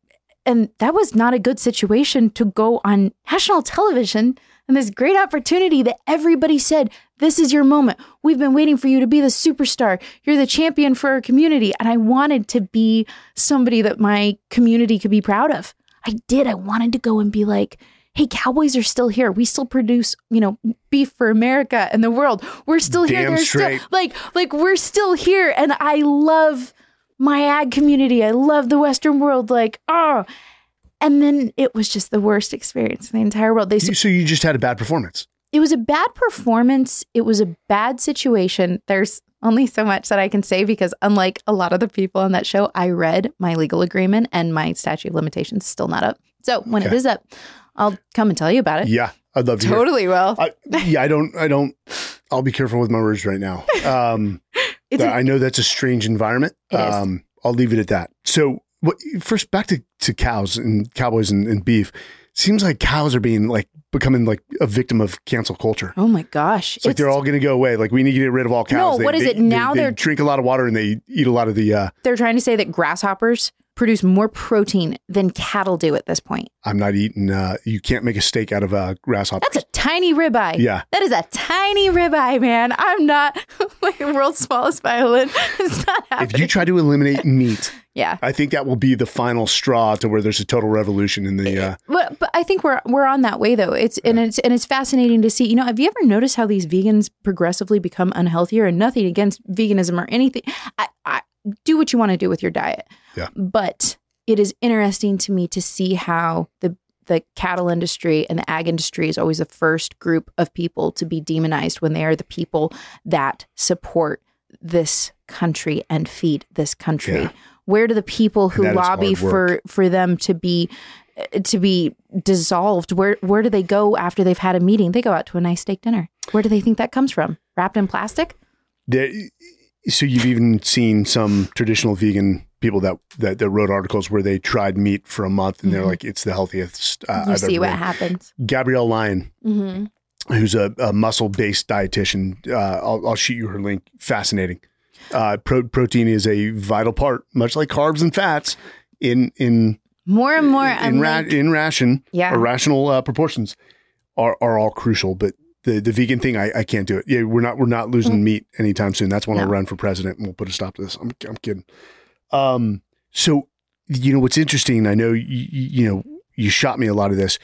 and that was not a good situation to go on national television and this great opportunity that everybody said this is your moment. We've been waiting for you to be the superstar. You're the champion for our community. And i wanted to be somebody that my community could be proud of. I did. I wanted to go and be like hey cowboys are still here we still produce you know beef for america and the world we're still here Damn They're straight. still like like we're still here and i love my ag community. I love the Western world. Like, oh. And then it was just the worst experience in the entire world. They So you just had a bad performance. it was a bad performance. It was a bad situation. There's only so much that I can say because unlike a lot of the people on that show, I read my legal agreement and my statute of limitations is still not up. So when it Okay. is up, I'll come and tell you about it. Yeah, I'd love to. hear. Totally will. I, yeah, I don't. I don't. I'll be careful with my words right now. Um, It's a- I know that's a strange environment. Um, I'll leave it at that. So, what, first, back to, to cows and cowboys and, and beef. Seems like cows are being like becoming like a victim of cancel culture. oh my gosh. It's like they're all going to go away. Like we need to get rid of all cows. No, what is it? Now they, they're- drink a lot of water and they eat a lot of the. Uh, they're trying to say that grasshoppers produce more protein than cattle do at this point. I'm not eating. Uh, you can't make a steak out of a grasshopper. That's a tiny ribeye. Yeah. That is a tiny ribeye, man. I'm not like the world's smallest violin. It's not happening. If you try to eliminate meat, yeah. I think that will be the final straw to where there's a total revolution in the. Uh, But, but I think we're we're on that way though. It's and it's and it's fascinating to see. You know, have you ever noticed how these vegans progressively become unhealthier? And nothing against veganism or anything. I I, do what you want to do with your diet. Yeah. But it is interesting to me to see how the the cattle industry and the ag industry is always the first group of people to be demonized when they are the people that support this country and feed this country. Yeah. Where do the people who lobby for for them to be uh, to be dissolved? Where where do they go after they've had a meeting? They go out to a nice steak dinner. Where do they think that comes from? Wrapped in plastic? There, so you've even seen some traditional vegan people that, that that wrote articles where they tried meat for a month and they're Mhm. like, it's the healthiest. Uh, you I've see what eaten." happens. Gabrielle Lyon, Mm-hmm. who's a, a muscle based dietitian. Uh, I'll, I'll shoot you her link. Fascinating. Uh, pro- protein is a vital part, much like carbs and fats, in in More and more, in, I'm ra- in ration yeah, or rational uh, proportions are are all crucial. But the the vegan thing, I, I can't do it. Yeah, we're not we're not losing Mm. meat anytime soon. That's when I'll run for president and we'll put a stop to this. I'm I'm kidding. Um, so you know what's interesting? I know you, you know you shot me a lot of this.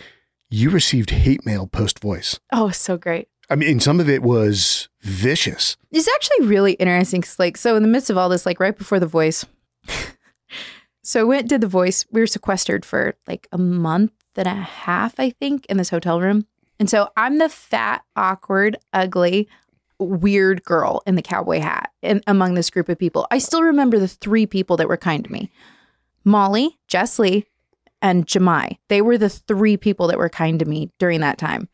You received hate mail post voice. oh, so great. I mean, and some of it was vicious. It's actually really interesting. 'cause, like, so in the midst of all this, like right before the voice, so I went did the voice. We were sequestered for like a month and a half, I think, in this hotel room. And so I'm the fat, awkward, ugly, weird girl in the cowboy hat among this group of people. I still remember the three people that were kind to me Molly, Jess Lee, and Jemai. They were the three people that were kind to me during that time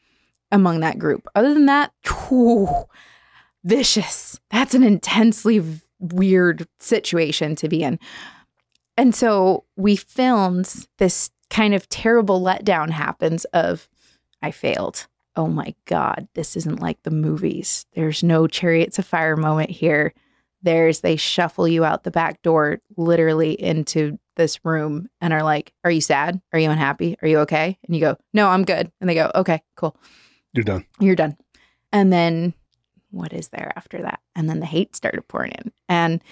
among that group. Other than that, whew, vicious. That's an intensely weird situation to be in. And so we filmed this kind of terrible letdown happens of I failed. Oh my god, this isn't like the movies. There's no chariots of fire moment here. There's they shuffle you out the back door literally into this room and are like, "Are you sad? Are you unhappy? Are you okay?" And you go, "No, I'm good." And they go, "Okay, cool." You're done. you're done. And then what is there after that? And then the hate started pouring in. And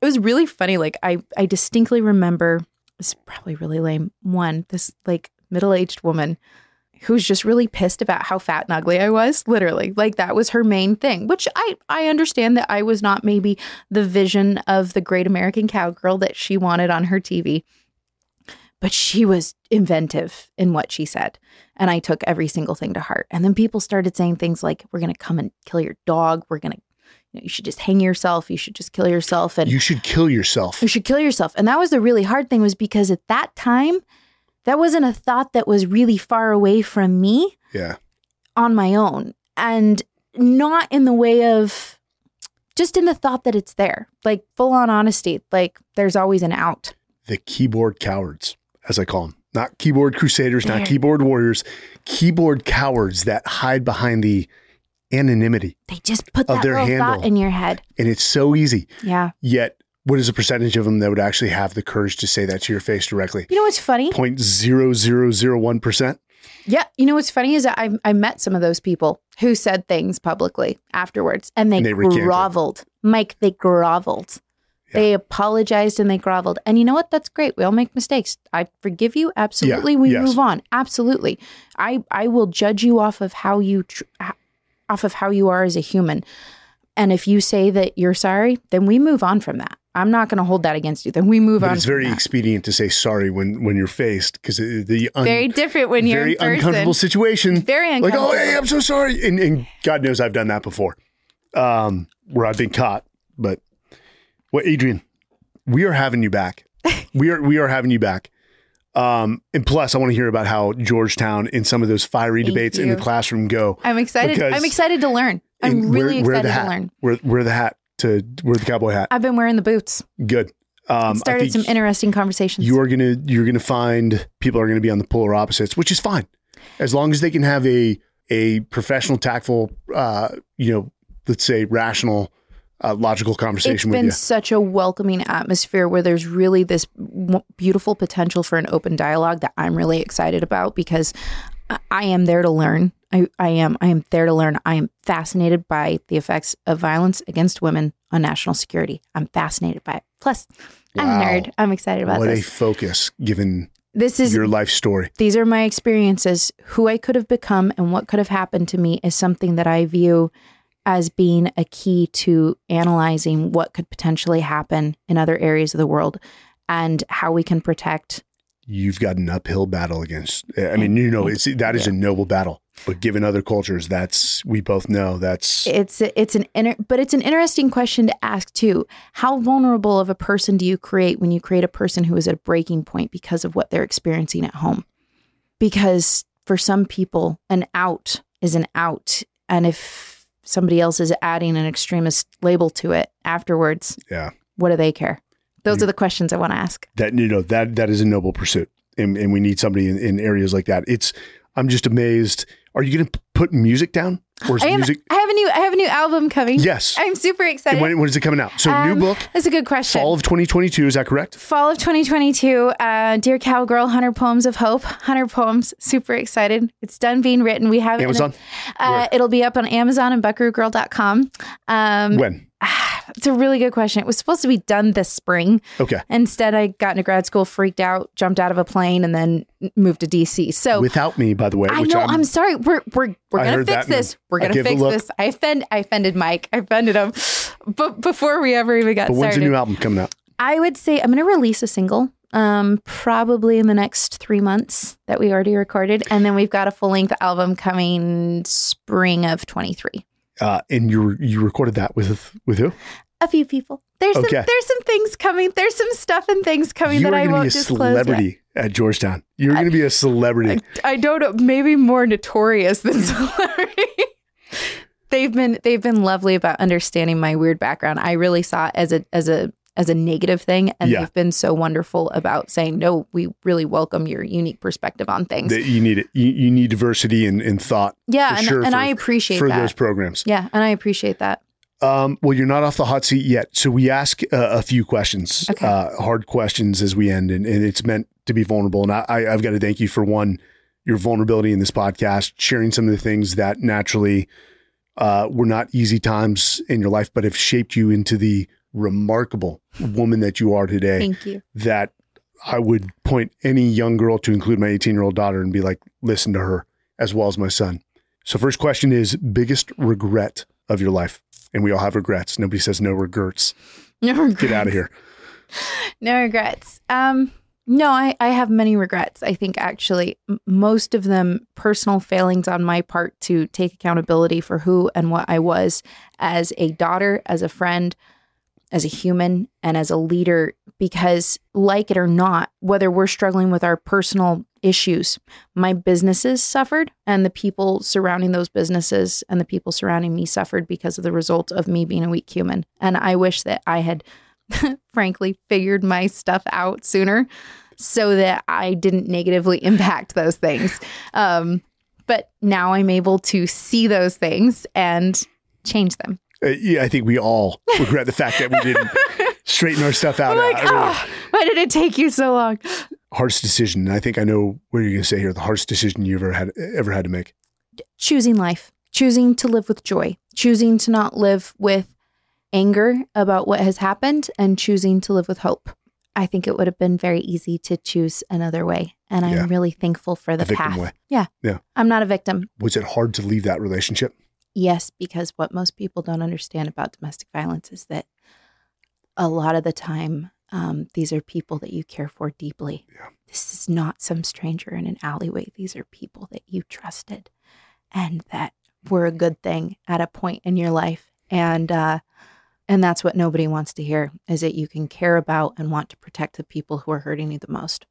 it was really funny. Like I I distinctly remember it's probably really lame. One, this like middle-aged woman who's just really pissed about how fat and ugly I was, literally. Like that was her main thing, which I I understand that I was not maybe the vision of the great American cowgirl that she wanted on her TV. But she was inventive in what she said. And I took every single thing to heart. And then people started saying things like, we're going to come and kill your dog. We're going to, you know, you should just hang yourself. You should just kill yourself. And You should kill yourself. you should kill yourself. And that was the really hard thing was because at that time, that wasn't a thought that was really far away from me Yeah. on my own. And not in the way of just in the thought that it's there, like full on honesty, like there's always an out. The keyboard cowards, as I call them. Not keyboard crusaders, There. not keyboard warriors, keyboard cowards that hide behind the anonymity. They just put Of that their little handle. thought in your head. And it's so easy. Yeah. Yet, what is the percentage of them that would actually have the courage to say that to your face directly? You know what's funny? 0.0001%. Yeah. You know what's funny is that I, I met some of those people who said things publicly afterwards and they, And they groveled. Mike, they groveled. They apologized and they groveled. And you know what? That's great. We all make mistakes. I forgive you. Absolutely. we yes. move on. Absolutely. I, I will judge you off of how you, tr- off of how you are as a human. And if you say that you're sorry, then we move on from that. I'm not going to hold that against you. Then we move But on. it's very that. expedient to say sorry when, when you're faced because the un- very different when you're very in uncomfortable situation. Very like, oh, hey, I'm so sorry. And, and God knows I've done that before, um, where I've been caught. But well, Adrian, we are having you back. we are we are having you back. Um, and plus, I want to hear about how Georgetown and some of those fiery Thank debates in the classroom go. I'm excited. I'm excited to learn. I'm really wear excited hat. to learn. Wear, wear the hat to wear the cowboy hat. I've been wearing the boots. Good. Um, Started some interesting conversations. you are gonna you're gonna find people are gonna be on the polar opposites, which is fine, as long as they can have a a professional, tactful, uh, you know, let's say rational, uh, logical conversation with. It's been such a welcoming atmosphere where there's really this w- beautiful potential for an open dialogue that I'm really excited about because I am there to learn. I, I am I am there to learn. I am fascinated by the effects of violence against women on national security. I'm fascinated by it. Plus, I'm a nerd. I'm excited about What a focus given This is your life story. these are my experiences. Who I could have become and what could have happened to me is something that I view as being a key to analyzing what could potentially happen in other areas of the world and how we can protect. You've got an uphill battle against. Eh, I mean, you know, it's that is a noble battle. But given other cultures, that's we both know that's It's it's an inter, but it's an interesting question to ask too. How vulnerable of a person do you create when you create a person who is at a breaking point because of what they're experiencing at home? Because for some people, an out is an out, and if somebody else is adding an extremist label to it afterwards, yeah. what do they care? Those are the questions I want to ask. that you know that that is a noble pursuit and, and we need somebody in, in areas like that it's i'm just amazed are you going to put music down or is I have, music I have a new I have a new album coming. yes I'm super excited. when, when is it coming out so Um, new book That's a good question. fall of 2022 is that correct Fall of 2022, uh, Dear Cowgirl, 100 Poems of Hope, 100 Poems. Super excited. It's done being written. We have it. in a- amazon uh, it'll be up on Amazon and buckaroogirl.com. Um, when it's a really good question. It was supposed to be done this spring. okay Instead, I got into grad school, freaked out, jumped out of a plane, and then moved to DC. So without me by the way I which know. I'm, I'm, sorry. We're we're we're gonna fix this. We're gonna fix this. I offend. I offended Mike. I offended him. But before we ever even got but when's the started, new album coming out I would say I'm going to release a single um probably in the next 3 months that we already recorded and then we've got a full-length album coming spring of 23. Uh, and you you recorded that with with who A few people. There's some there's some things coming. There's some stuff and things coming you that I going to won't be a disclose yet. celebrity at georgetown you're going to be a celebrity I don't know, maybe more notorious than celebrity. they've been they've been lovely about understanding my weird background. I really saw it as a as a as a negative thing and Yeah. they've been so wonderful about saying no we really welcome your unique perspective on things that you need it you, you need diversity in, in thought yeah and, sure and for- i appreciate for that those programs yeah and i appreciate that Um, well, you're not off the hot seat yet. So we ask uh, a few questions, Okay. uh, hard questions as we end, and, and it's meant to be vulnerable. And I, I, I've got to thank you for one, your vulnerability in this podcast, sharing some of the things that naturally uh, were not easy times in your life, but have shaped you into the remarkable woman that you are today. thank you that I would point any young girl to include my 18 year old daughter and be like, listen to her as well as my son. So, first question is biggest regret of your life. And we all have regrets. Nobody says no regrets. no regrets. Get out of here. no regrets um no I, I have many regrets i think actually most of them personal failings on my part to take accountability for who and what i was as a daughter as a friend as a human and as a leader because like it or not whether we're struggling with our personal issues my businesses suffered and the people surrounding those businesses and the people surrounding me suffered because of the result of me being a weak human. And i wish that i had frankly figured my stuff out sooner so that i didn't negatively impact those things. Um, but now i'm able to see those things and change them Uh, yeah, I think we all regret the fact that we didn't straighten our stuff out. Like, oh, why did it take you so long? Hardest decision. And I think I know what you're going to say here. The hardest decision you ever had ever had to make. Choosing life, choosing to live with joy, choosing to not live with anger about what has happened, and choosing to live with hope. I think it would have been very easy to choose another way. And I'm Yeah. really thankful for the A path. way. Yeah. Yeah. I'm not a victim. Was it hard to leave that relationship? Yes, because what most people don't understand about domestic violence is that a lot of the time, um, these are people that you care for deeply. Yeah. This is not some stranger in an alleyway. These are people that you trusted and that were a good thing at a point in your life. And, uh, and that's what nobody wants to hear is that you can care about and want to protect the people who are hurting you the most.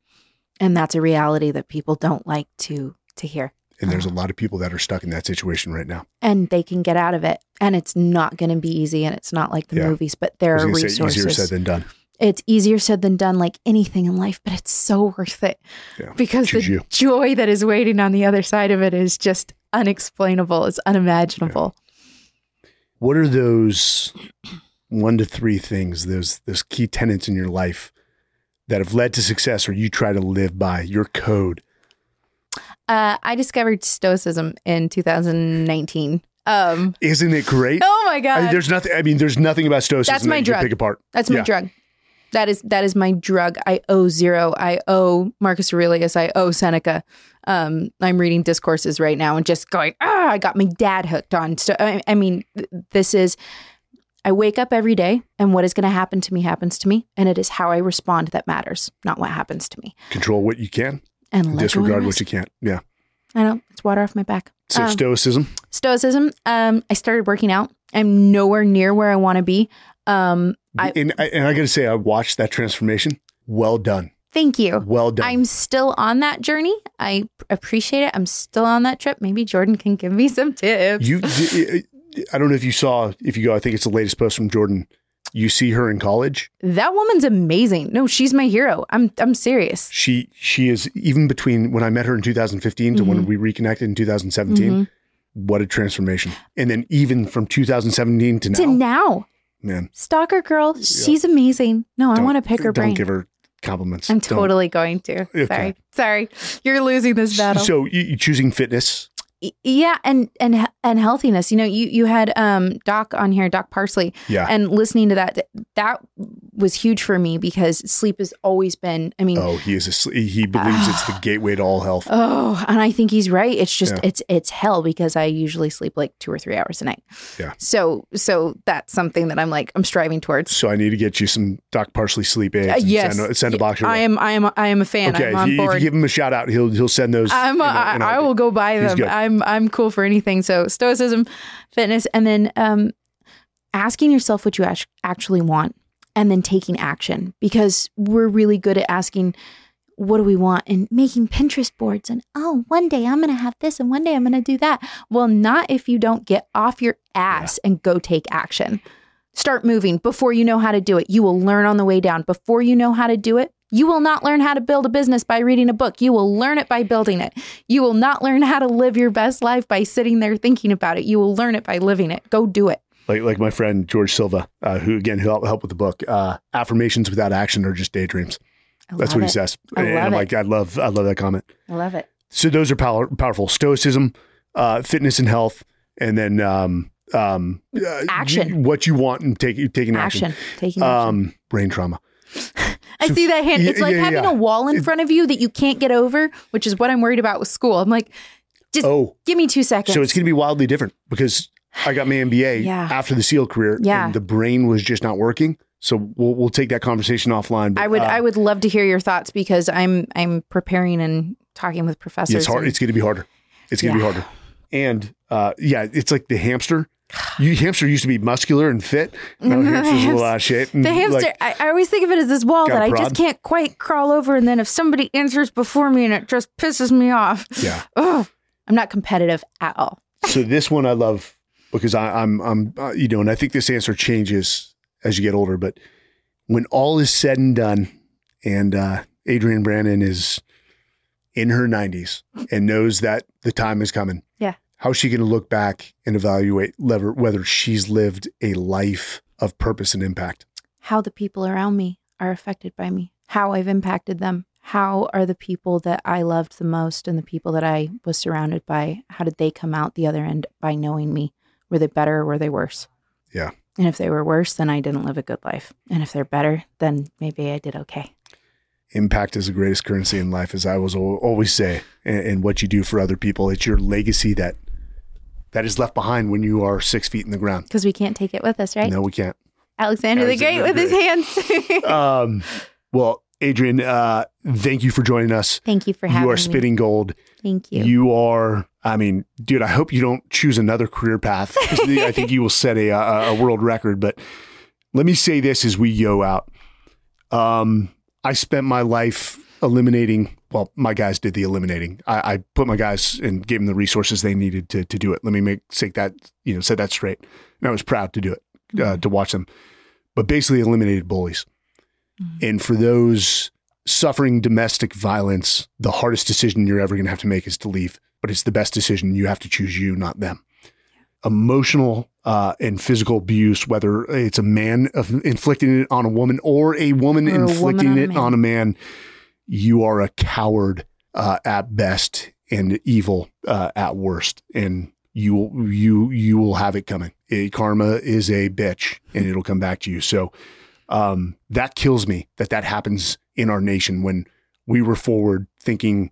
And that's a reality that people don't like to to hear And there's a Oh. lot of people that are stuck in that situation right now. and they can get out of it. And it's not going to be easy, and it's not like the Yeah. movies, but there are gonna say resources. easier said than done. it's easier said than done, like anything in life, but it's so worth it Yeah. because the you. joy that is waiting on the other side of it is just unexplainable. It's unimaginable. What are those one to three things, those those key tenets in your life that have led to success or you try to live by, your code? Uh, I discovered Stoicism in 2019. Um, Isn't it great? oh my I God. mean, there's nothing I mean, there's nothing about stoicism That's my that you can drug. pick apart. That's my yeah. drug. That is that is my drug. I owe zero. I owe Marcus Aurelius. I owe Seneca. Um, I'm reading discourses right now and just going, ah, I got my dad hooked on. So I, I mean, th- this is. I wake up every day, and what is going to happen to me happens to me, and it is how I respond that matters, not what happens to me. Control what you can, And disregard what you can't. Yeah. I know it's water off my back. So Um, stoicism. Stoicism. Um, I started working out. I'm nowhere near where I want to be. Um, I and, I- and I got to say, I watched that transformation. Well done. thank you. Well done. I'm still on that journey. I appreciate it. I'm still on that trip. Maybe Jordan can give me some tips. you, I don't know if you saw, if you go, I think it's the latest post from Jordan. You see her in college. that woman's amazing. No, she's my hero. I'm I'm serious. She, she is even between when I met her in 2015 to when Mhm. we reconnected in 2017. Mhm. What a transformation. And then even from 2017 to now, To now, man, stalker girl, she's amazing. No, I don't- want to pick her brain. don't brain. give her compliments. I'm Don't. totally going to. Okay. Sorry, sorry. You're losing this battle. So you choosing fitness. Yeah, and and and healthiness. You know, you you had um Doc on here, Doc Parsley, Yeah. and listening to that that was huge for me because sleep has always been. I mean, oh, he is a, he believes it's the gateway to all health. Oh, and I think he's right. It's just Yeah. it's it's hell because I usually sleep like two or three hours a night. Yeah. So so that's something that I'm like I'm striving towards. So I need to get you some Doc Parsley sleep aids. Uh, yes, Send a, send a box I am I am I am a fan. Okay, I'm if on you, if you give him a shout out, he'll he'll send those. I'm in a, I, in a I heartbeat. will go buy them. I'm I'm cool for anything. So stoicism, fitness, and then um, asking yourself what you act- actually want, and then taking action because we're really good at asking. What do we want? And making Pinterest boards and oh, one day I'm going to have this and one day I'm going to do that. Well, not if you don't get off your ass and go take action. Start moving before you know how to do it. You will learn on the way down. Before you know how to do it, you will not learn how to build a business by reading a book. You will learn it by building it. You will not learn how to live your best life by sitting there thinking about it. You will learn it by living it. Go do it. like like my friend George Silva, uh, who again who help help with the book. Uh, affirmations without action are just daydreams. That's what he says. I and love I'm it. like, I love I love that comment. I love it. So those are power, powerful. Stoicism, uh, fitness and health, and then um, um, uh, Action. What you want and take taking action. Action. Taking action. Um, brain trauma. I see that hand. It's like yeah, having yeah. a wall in front of you that you can't get over, which is what I'm worried about with school. I'm like, just Oh, give me two seconds. so it's going to be wildly different because I got my MBA Yeah. after the SEAL career, Yeah. and the brain was just not working. So we'll we'll take that conversation offline. But, I would uh, I would love to hear your thoughts because I'm I'm preparing and talking with professors. Yeah, it's hard. and- It's going to be harder. It's going to Yeah. be harder. And uh, yeah, it's like the hamster. You hamster used to be muscular and fit. Now Mhm, hamster's a little out of shape. the hamster, like, I, I always think of it as this wall that I prod? just can't quite crawl over. And then if somebody enters before me and it just pisses me off, yeah. I'm not competitive at all. So this one I love because I, I'm I'm uh, you know, and I think this answer changes as you get older. But when all is said and done, and uh, Adrian Brannan is in her 90s and knows that the time is coming. How's she going to look back and evaluate whether she's lived a life of purpose and impact? How the people around me are affected by me, how I've impacted them. How are the people that I loved the most and the people that I was surrounded by, how did they come out the other end by knowing me? Were they better or were they worse? Yeah. And if they were worse, then I didn't live a good life. And if they're better, then maybe I did okay. impact is the greatest currency in life, as I was always say, and, and what you do for other people. It's your legacy that that is left behind when you are six feet in the ground. Because we can't take it with us, right? No, we can't. Alexander the Great with his hands. Um, well, Adrian, uh, thank you for joining us. Thank you for having You are me. spitting gold. Thank you. You are. I mean, dude, I hope you don't choose another career path. I think you will set a, a, a world record. But let me say this as we go out. Um, I spent my life eliminating. Well, my guys did the eliminating. I, I put my guys and gave them the resources they needed to to do it. Let me make say that you know set that straight. And I was proud to do it uh, to watch them. But basically eliminated bullies. And for those suffering domestic violence, the hardest decision you're ever going to have to make is to leave. But it's the best decision. You have to choose you, not them. Emotional uh, and physical abuse, whether it's a man of inflicting it on a woman or a woman Or a woman inflicting on a it man. on a man, you are a coward uh, at best and evil uh, at worst. And you will you you will have it coming. Eh, karma is a bitch, and it'll come back to you. So Um, that kills me that that happens in our nation when we were forward thinking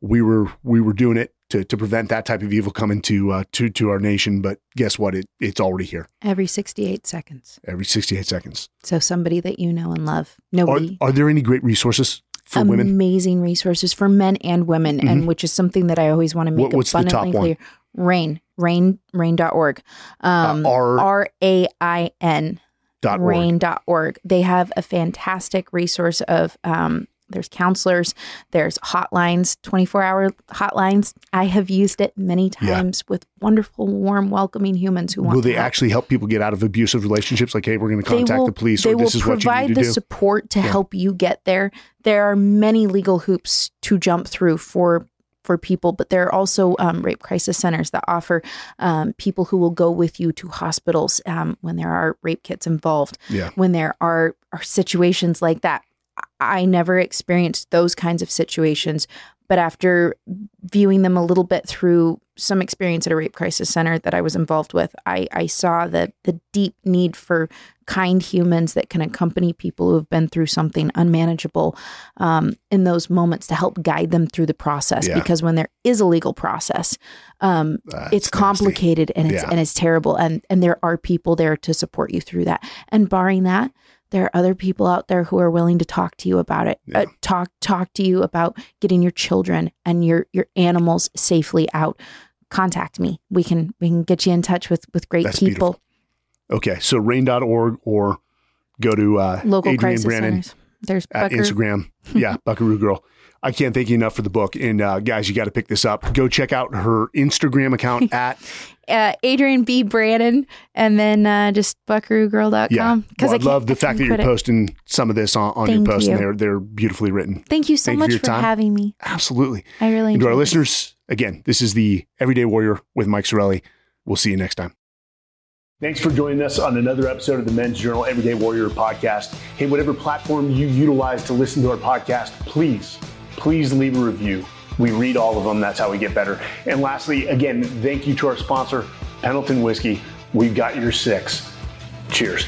we were we were doing it to, to prevent that type of evil coming to uh, to to our nation. But guess what? It it's already here Every 68 seconds. every 68 seconds. So somebody that you know and love. Are, are there any great resources for women? Amazing resources for men and women, and which is something that I always want to make What- what's the top abundantly clear. Rain, rain, rainn.org. Um, Uh, R- R A I N, Dot org. rainn.org. They have a fantastic resource of, um, there's counselors, there's hotlines, 24 hour hotlines. I have used it many Yeah. times with wonderful, warm, welcoming humans who want Will they help. actually help people get out of abusive relationships? Like, hey, we're going to contact will, the police, they or this will is what you provide need to the do. support to Yeah. help you get there. There are many legal hoops to jump through for for people, but there are also um, rape crisis centers that offer um, people who will go with you to hospitals um, when there are rape kits involved. Yeah. When there are are situations like that, I never experienced those kinds of situations, but after viewing them a little bit through some experience at a rape crisis center that I was involved with, I, I saw the the deep need for kind humans that can accompany people who have been through something unmanageable um, in those moments to help guide them through the process. Yeah. Because when there is a legal process, um, That's it's nasty. complicated and it's Yeah. and it's terrible, and and there are people there to support you through that. And barring that, there are other people out there who are willing to talk to you about it. Yeah. Uh, talk talk to you about getting your children and your your animals safely out. Contact me. We can we can get you in touch with with great That's people. beautiful. Okay, so rainn.org or go to uh, Local Adrian crisis Brannan centers. There's Bucker. Instagram. Yeah, Buckaroo Girl. I can't thank you enough for the book. And uh, guys, you got to pick this up. Go check out her Instagram account at uh, Adrian B. Brannan, and then uh, just buckaroogirl.com. yeah. Because Well, I love the fact that you're posting some of this on, on your Thank post, and they're they're beautifully written. Thank you so Thank you for much for, having me. Absolutely. I really And to our it. listeners, again, this is the Everyday Warrior with Mike Sarraille. We'll see you next time. Thanks for joining us on another episode of the Men's Journal Everyday Warrior podcast. Hey, whatever platform you utilize to listen to our podcast, please, please leave a review. We read all of them. That's how we get better. And lastly, again, thank you to our sponsor, Pendleton Whiskey. We've got your six. Cheers.